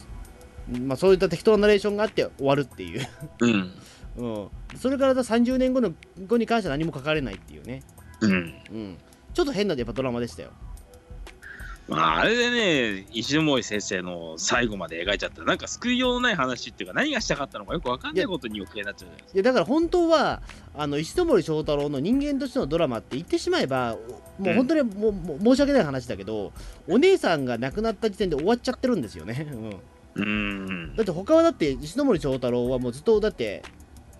まあ、そういった適当なナレーションがあって終わるっていう、うん。うん、それから30年後の後に関しては何も書かれないっていうね、うん。うん、ちょっと変なやっぱドラマでしたよまあ、あれでね、石森先生の最後まで描いちゃったら、なんか救いようのない話っていうか、何がしたかったのかよく分かんないことに余計になっちゃうじゃないですいやだから本当はあの石森章太郎の人間としてのドラマって言ってしまえばもう本当にもう、もう申し訳ない話だけどお姉さんが亡くなった時点で終わっちゃってるんですよね、うん、か。うんだ。って他はだって石森章太郎はもうずっとだって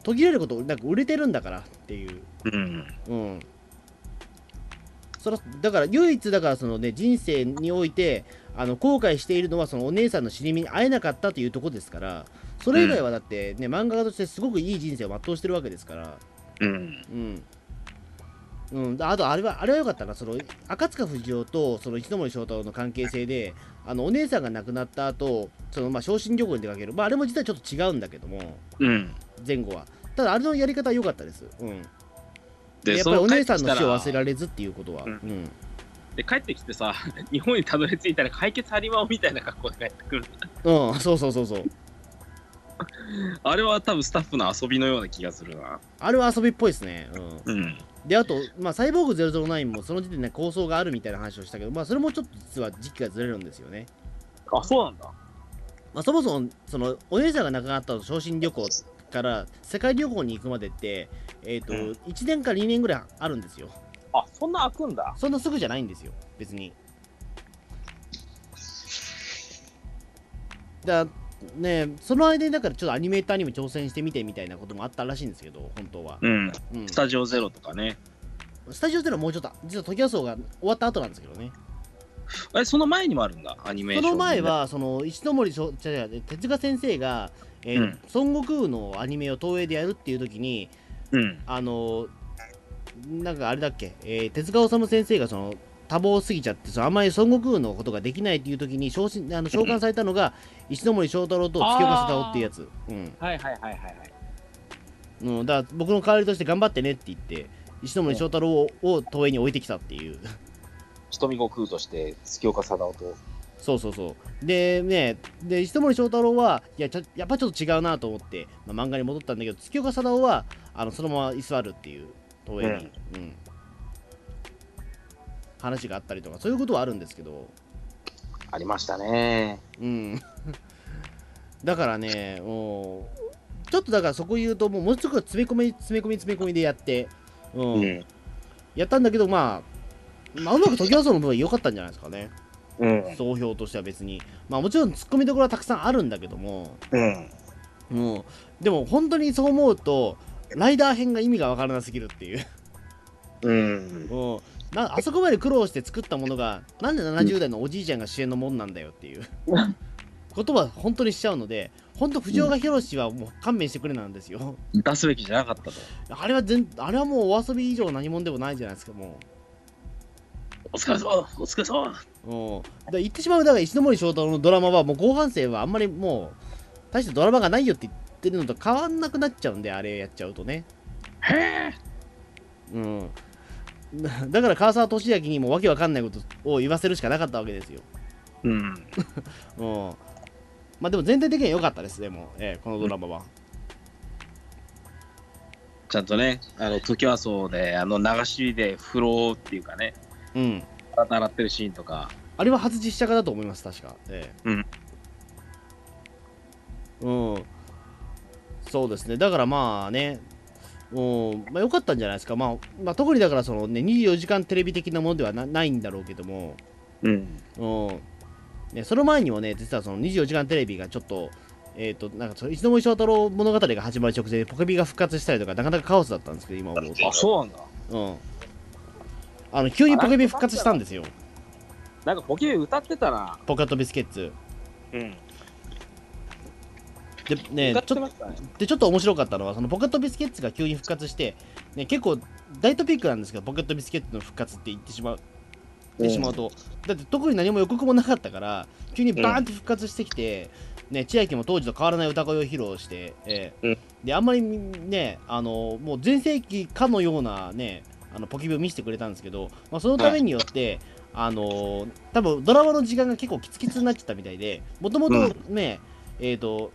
途切れることなんか売れてるんだからっていううん。うんそらだから唯一だからそのね人生においてあの後悔しているのはそのお姉さんの死に目に会えなかったというところですからそれ以外はだってね、漫画家としてすごくいい人生を全うしてるわけですからうん。うん。うん、あとあれはあれはよかったなその赤塚不二夫とその石森章太郎の関係性であのお姉さんが亡くなった後そのまあ昇進旅行に出かける、まあ、あれも実はちょっと違うんだけどもうん。前後はただあれのやり方は良かったです、うん、やっぱりお姉さんの死を忘れれられずっていうことは、うんうんで、帰ってきてさ、日本にたどり着いたら解決ありまおみたいな格好で帰ってくる。うん、そうそうそうそう あれは多分スタッフの遊びのような気がするな。あれは遊びっぽいですね、うん、うん。であと、まあ、サイボーグ009もその時点で構想があるみたいな話をしたけど、まあ、それもちょっと実は時期がずれるんですよねあ、そうなんだ。まあ、そもそもそのお姉さんが亡くなった昇進旅行から世界旅行に行くまでって、えーとうん1年か2年ぐらいあるんですよあ、そんな開くんだ。そんなすぐじゃないんですよ別にだねその間にだからちょっとアニメーターにも挑戦してみてみたいなこともあったらしいんですけど本当は、うん。うんスタジオゼロとかね。スタジオゼロもうちょっと実はトキワ荘が終わった後なんですけどねあれ、その前にもあるんだ、アニメーション。その前、はその石森しょ違う違う手塚先生が、えーうん孫悟空のアニメを東映でやるっていう時にうん。あのなんかあれだっけ、えー手塚治虫先生がその多忙すぎちゃってそのあんまり孫悟空のことができないっていう時に昇進あの召喚されたのが石森章太郎と月岡貞夫っていうやつ、うんはいはいはいはいはい。うん、だから僕の代わりとして頑張ってねって言って石森章太郎をを東映に置いてきたっていう瞳悟空として月岡貞夫と。そうそうそう。でねで石森章太郎はいややっぱちょっと違うなと思って、まあ、漫画に戻ったんだけど月岡貞夫はあのそのまま居座るっていう東映に、うん。話があったりとかそういうことはあるんですけど。ありましたね。うん。だからねもうちょっとだからそこ言うともうもうちょっと詰め込み詰め込み詰め込みでやって、うん。うん。やったんだけどまあまあうまく時はその部分良かったんじゃないですかねうん。総評としては別にまあもちろん突っ込みどころはたくさんあるんだけどもうん。もうでも本当にそう思うとライダー編が意味がわからなすぎるっていううん。もうなあそこまで苦労して作ったものがなんで70代のおじいちゃんが主演のもんなんだよっていうことは本当にしちゃうので本当藤岡弘はもう勘弁してくれなんですよ出すべきじゃなかったと。あれは全あれはもうお遊び以上何もんでもないじゃないですかもお疲れ様。お疲れ様。ううんだ言ってしまうだから石森章太郎のドラマはもう後半戦はあんまりもう大してドラマがないよって言ってるのと変わんなくなっちゃうんであれやっちゃうとね。へえ。うん、だ だから川沢俊明にもわけわかんないことを言わせるしかなかったわけですよ。うん。うん、まあでも全体的には良かったです、でも、えーこのドラマは。ちゃんとね、あの、時はそうで、あの、流しで風呂っていうかね、うん、体洗ってるシーンとか、あれは初実写化だと思います、確か。ええうん。そうですね。だからまあね、うん、まあ良かったんじゃないですか。まあ、まあ、特にだからそのね、24時間テレビ的なものではなないんだろうけども、うん。うん。ね、その前にもね、実はその24時間テレビがちょっと、えっ、と、なんかその石森章太郎物語が始まる直前でポケビが復活したりとか、なかなかカオスだったんですけど、今思うと。あ、そうなんだ。うん。あの、急にポケビ復活したんですよ。なんかポケビ歌ってたな。ポカットビスケッツ。うん。で、ね、歌っちょ。でちょっと面白かったのはそのポケットビスケッツが急に復活して、ね、結構大トピックなんですけどポケットビスケッツの復活って言ってしまうてしまうと、だって特に何も予告もなかったから急にバーンって復活してきて、ね、千秋も当時と変わらない歌声を披露して、えーうんであんまりねあのもう全盛期かのようなねあのポケビを見せてくれたんですけど、まあ、そのためによって、あの多分ドラマの時間が結構キツキツになっちゃったみたいでもともとね、えっ、と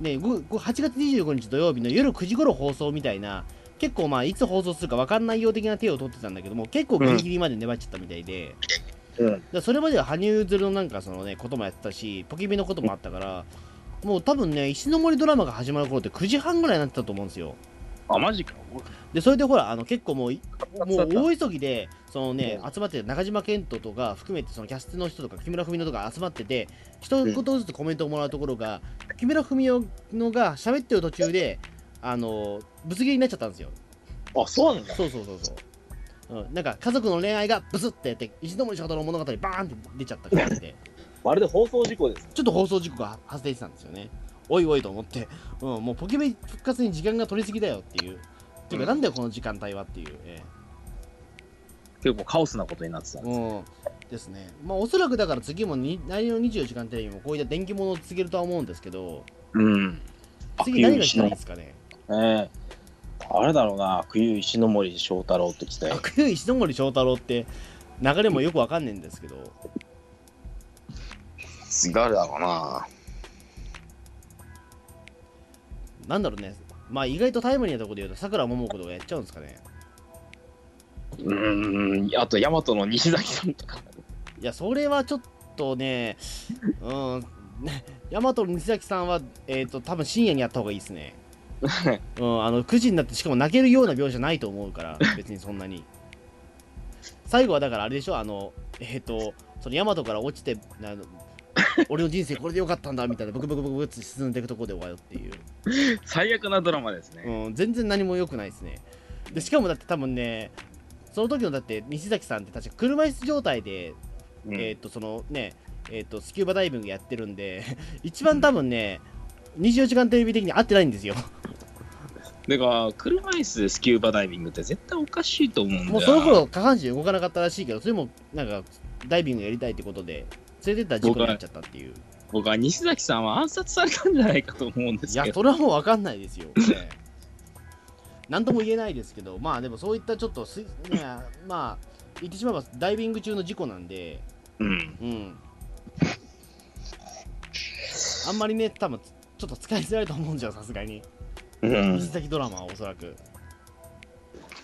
ね、ごご8月25日土曜日の夜9時頃放送みたいな、結構まあいつ放送するか分かんないよう的な手を取ってたんだけども、結構ギリギリまで粘っちゃったみたいで、うん。それまでは羽生結弦のなんかそのね、こともやってたし、ポケビのこともあったから、もう多分ね、石の森ドラマが始まる頃って9時半ぐらいになってたと思うんですよ。あ、マジか。で、それでほら、あの結構もうい、もうも大急ぎで、そのねう、集まってる中島健人とか含めて、そのキャストの人とか、木村文乃とか集まってて、一言ずつコメントをもらうところが、木村文乃のが喋ってる途中で、あの、ぶつ切りになっちゃったんですよ。あ、そうなんだ。そうそうそうそう。うん、なんか家族の恋愛がブスってやって、石森章太郎物語バーンって出ちゃった感じで、まるで放送事故です。ちょっと放送事故が発生してたんですよね。おいおいと思って、うん、もうポケベ復活に時間が取りすぎだよっていう。っていうか、なんだよ、この時間帯はっていう。ええ結構カオスなことになってたんです。うんですね。まあ、おそらくだから次もに何の24時間テレビもこういった電気物を続けるとは思うんですけど、うん。次何がしたいですかね？ええあれだろうな、冬石ノ森章太郎ってきて。悪友石森章太郎って流れもよくわかんねえんですけど、次誰だろうな。なんだろうね。まあ意外とタイムリーなところで言うと、さくらももことかやっちゃうんですかね。うーん、あと大和の西崎さんとか。いや、それはちょっとね、うん、ね大和の西崎さんは、えっ、と、多分深夜にやった方がいいですね。うん、あの9時になってしかも泣けるような描写ないと思うから別にそんなに最後はだからあれでしょ？あのえっ、とその大和から落ちてあの俺の人生これでよかったんだみたいなブクブクブクブクって進んでいくところで終わるっていう、最悪なドラマですね。うん、全然何も良くないですねでしかもだって多分ねその時のだって西崎さんって確か車椅子状態でうんえっ、と、そのね、えっ、と、スキューバダイビングやってるんで、一番多分ね、24時間テレビ的に合ってないんですよ。だから、車椅子でスキューバダイビングって絶対おかしいと思うんだよ。もうその頃、下半身動かなかったらしいけど、それもなんか、ダイビングやりたいってことで、連れてったら事故になっちゃったっていう。僕は西崎さんは暗殺されたんじゃないかと思うんでいや、すけど。それはもう分かんないですよ。ねなんとも言えないですけど、まあでもそういったちょっとす、ね、まあ、言ってしまえばダイビング中の事故なんで、うん。うん。あんまりね、多分ちょっと使いづらいと思うんじゃさすがに。うん西、崎ドラマはおそらく。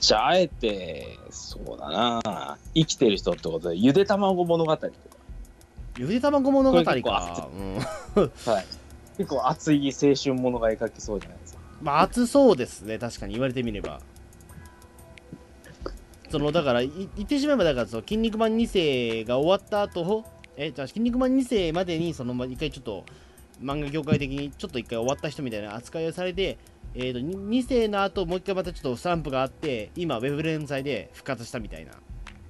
じゃあ、あえて、そうだな。生きてる人ってことで、ゆで卵物語とか。ゆで卵物語これ結構か。うん。はい。結構熱い青春物が描けそうじゃないですか。まあ、熱そうですね、確かに言われてみれば。その、だから、い言ってしまえば、だから、その、筋肉マン2世が終わった後、え、じゃあ、筋肉マン2世までに、その、まあ、一回ちょっと、漫画業界的にちょっと一回終わった人みたいな扱いをされて、えー、と 2, 世の後もう一回またちょっとスタンプがあって今ウェブ連載で復活したみたいな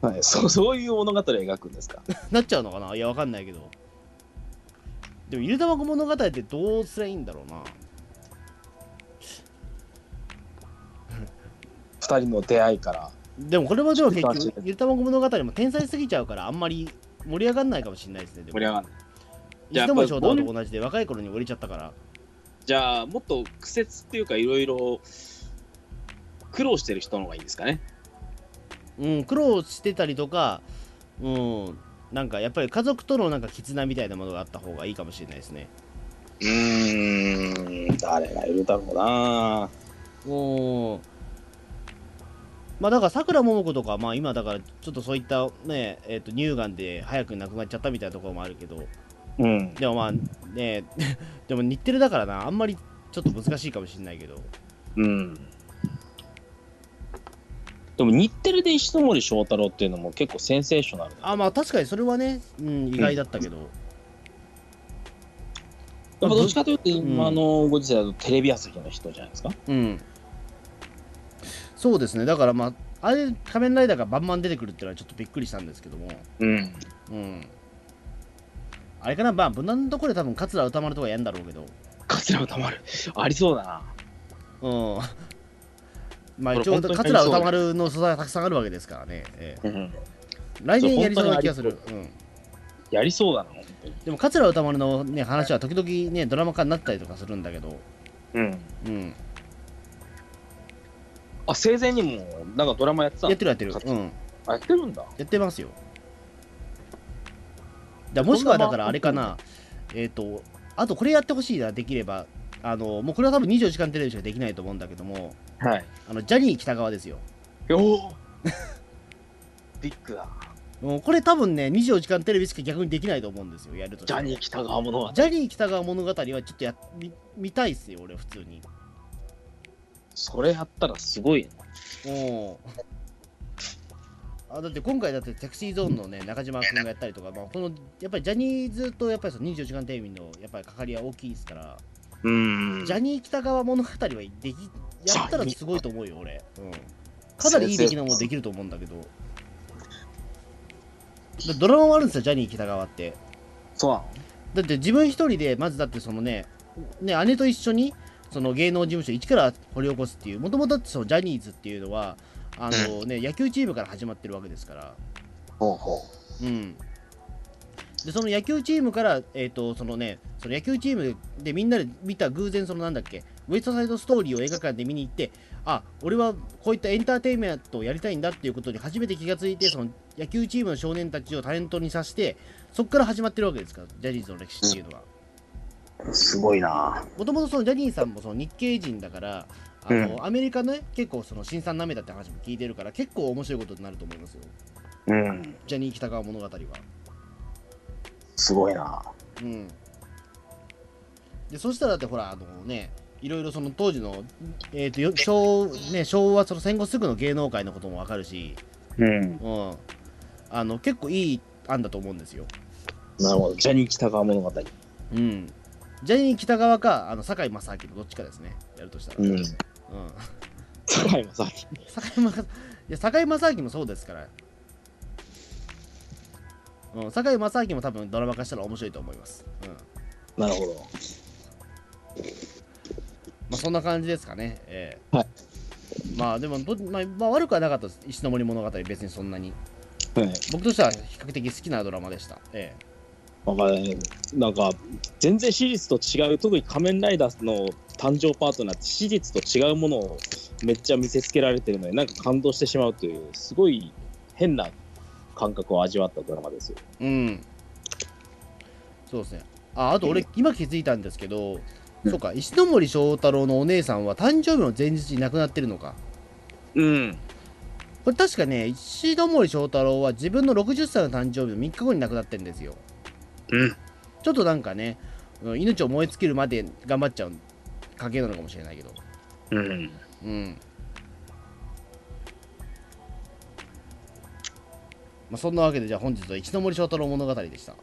はい。そう、そういう物語を描くんですか？なっちゃうのかな？いやわかんないけどでもゆで卵物語ってどうすりゃいいんだろうな 二人の出会いから。でもこれもでも結局ゆで卵物語も天才すぎちゃうからあんまり盛り上がんないかもしれないですねでも盛り上がんない。じゃあ石森章太と同じで若い頃に降りちゃったからじゃあ、もっと苦節っていうか、いろいろ苦労してる人の方がいいんですかね？うん、苦労してたりとか、うん、なんかやっぱり家族とのなんか絆みたいなものがあった方がいいかもしれないですね。うーん、誰がいるだろうな。うん。まあだからさくらももことか、まあ今だからちょっとそういったね、えっ、と乳がんで早く亡くなっちゃったみたいなところもあるけど、うん。でもまあね、でも日テレだからな、あんまりちょっと難しいかもしれないけど、うん。でも日テレで石森章太郎っていうのも結構センセーショナルな。あまあ確かにそれはね、うん、意外だったけど、やっぱどっちかというと、ん今のご時世だとテレビ朝日の人じゃないですか？うん。そうですね、だからまあ、あれ、仮面ライダーがバンバン出てくるっていうのはちょっとびっくりしたんですけども、うん。うん。あれかな、まあ、無難なところで多分、桂歌丸とかやんだろうけど、桂歌丸。ありそうだな。うん。まあ、一応、桂歌丸の素材がたくさんあるわけですからね、ええうん。来年やりそうな気がする。うん。やりそうだな。でも、桂歌丸のね、話は時々ね、ドラマ化になったりとかするんだけど、うん。うん。あ、生前にも、なんかドラマやってたの？やってるやってる。うん。あ、やってるんだ。やってますよ。だもしくはだからあれかな、えっ、と、あとこれやってほしいな、できれば、あの、もうこれは多分24時間テレビしかできないと思うんだけども、はい。あのジャニー北川ですよ。よービッグだ。もうこれ多分ね、24時間テレビしか逆にできないと思うんですよ、やると。ジャニー北川物語。ジャニー北川物語はちょっとや見見たいっすよ、俺、普通に。それやったらすごいな。おあだって今回だってタクシーゾーンのね中島君がやったりとか、まあ、このやっぱりジャニーズとやっぱりその24時間テレビのやっぱり関わりは大きいですから、うんジャニー北川物語はできやったらすごいと思うよ、俺。うん、かなりいい出来なものできると思うんだけど。だドラマもあるんですよ、ジャニー北川って。そうなのだって自分一人で、まずだってそのね、ね姉と一緒にその芸能事務所一から掘り起こすっていう、もともとそのジャニーズっていうのは、あのね、野球チームから始まってるわけですから。ほうほうん。で、その野球チームから、えっ、と、そのね、その野球チームでみんなで見た偶然、そのなんだっけ、ウエストサイドストーリーを映画館で見に行って、あ、俺はこういったエンターテインメントをやりたいんだっていうことに初めて気がついて、その野球チームの少年たちをタレントにさせて、そこから始まってるわけですから、ジャニーズの歴史っていうのは。う。すごいな。もともとそのジャニーさんもその日系人だから、あのうんアメリカのね、結構その新さんなめだって話も聞いてるから、結構面白いことになると思いますよ。うん。ジャニー北川物語は。すごいな。うん。で、そしたらだってほら、あのね、いろいろその当時の、えーとよ昭ね、昭和、その戦後すぐの芸能界のこともわかるし、うん。うん。あの、結構いい案だと思うんですよ。なるほど。ジャニー北川物語。うん。ジャニー北川か、あの、堺正明のどっちかですね、やるとしたら。うん。うん。坂井正明。堺正いや堺正明もそうですから。うん、堺正明も多分ドラマ化したら面白いと思います。うん。なるほど。まあそんな感じですかね。ええはいまあでもど、まあ、まあ悪くはなかったです。石の森物語、別にそんなに。はい。僕としては比較的好きなドラマでした。えまあね、なんか、全然史実と違う、特に仮面ライダーの誕生パートナーって史実と違うものをめっちゃ見せつけられてるので、なんか感動してしまうという、すごい変な感覚を味わったドラマですよ。えうん。そうですね。あ、あと俺、今気づいたんですけど、うんそうか、石ノ森章太郎のお姉さんは誕生日の前日に亡くなってるのか。うん。これ確かね、石ノ森章太郎は自分の60歳の誕生日の3日後に亡くなってるんですよ。うん。ちょっとなんかね、うん命を燃え尽きるまで頑張っちゃう家系なのかもしれないけど。うん。うん。まあ、そんなわけで、じゃあ本日は一ノ森章太郎物語でした。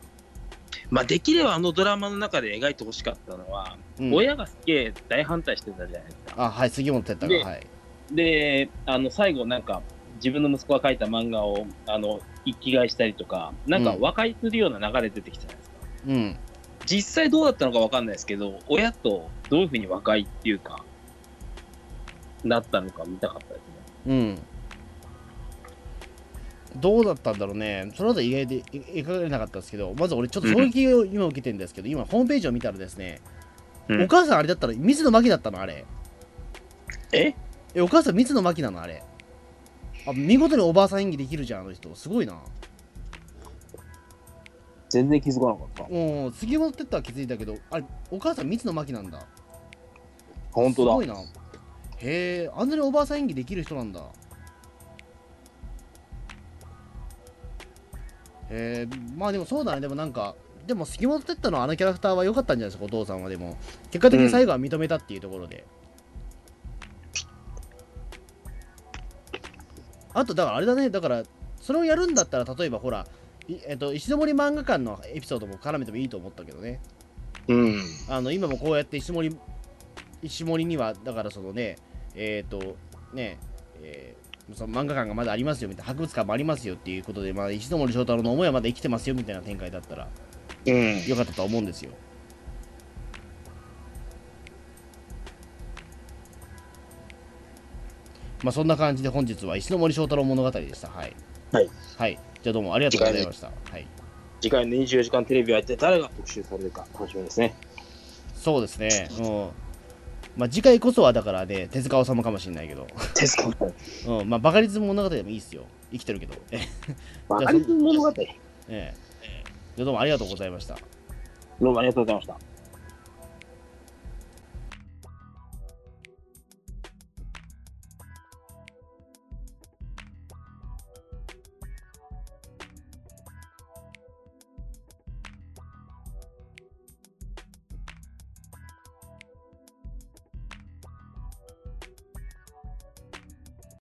まあ、できればあのドラマの中で描いてほしかったのは、うん、親がすげえ大反対してたじゃないですか。あ、はい、杉本哲太でが、はい。で、あの、最後なんか、自分の息子が書いた漫画を、あの、一気買いしたりとか、なんかうん和解するような流れ出てきたじゃないですか。うん。実際どうだったのかわかんないですけど、親とどういうふうに和解っていうか、なったのか見たかったですね。うん。どうだったんだろうね。その後意外で描かれなかったですけど、まず俺ちょっと衝撃を今受けてるんですけど、今ホームページを見たらですね、うん。お母さんあれだったら水野真紀だったのあれ。え？えお母さん三野真紀なのあれ。あ見事におばあさん演技できるじゃんあの人。すごいな。全然気づかなかった。うん杉本哲太は気づいたけどあれお母さん三野真紀なんだ。本当だ。すごいな。へえあんなにおばあさん演技できる人なんだへえまあでもそうだね。でもなんかでも杉本哲太のあのキャラクターは良かったんじゃないですか。お父さんはでも。結果的に最後は認めたっていうところで、あとだからあれだね。だからそれをやるんだったら例えばほらいえっと、石森漫画館のエピソードも絡めてもいいと思ったけどね。うん。あの今もこうやって石森石森にはだからそのねえっ、とねえーその漫画館がまだありますよみたいな博物館もありますよっていうことで、まあ、石森章太郎の思いはまだ生きてますよみたいな展開だったらうん。よかったとは思うんですよ。まあそんな感じで本日は石森章太郎物語でした。はい。はい、はい、じゃあどうもありがとうございました。はい。次回の24時間テレビは一体誰が特集されるか楽しみですね。そうですね。うんまあ次回こそはだからね手塚治虫かもしれないけどですかうん、まあ、バカリズム物語でもいいっすよ。生きてるけど。え バカリズム物語？ええどうもありがとうございました。どうもありがとうございました。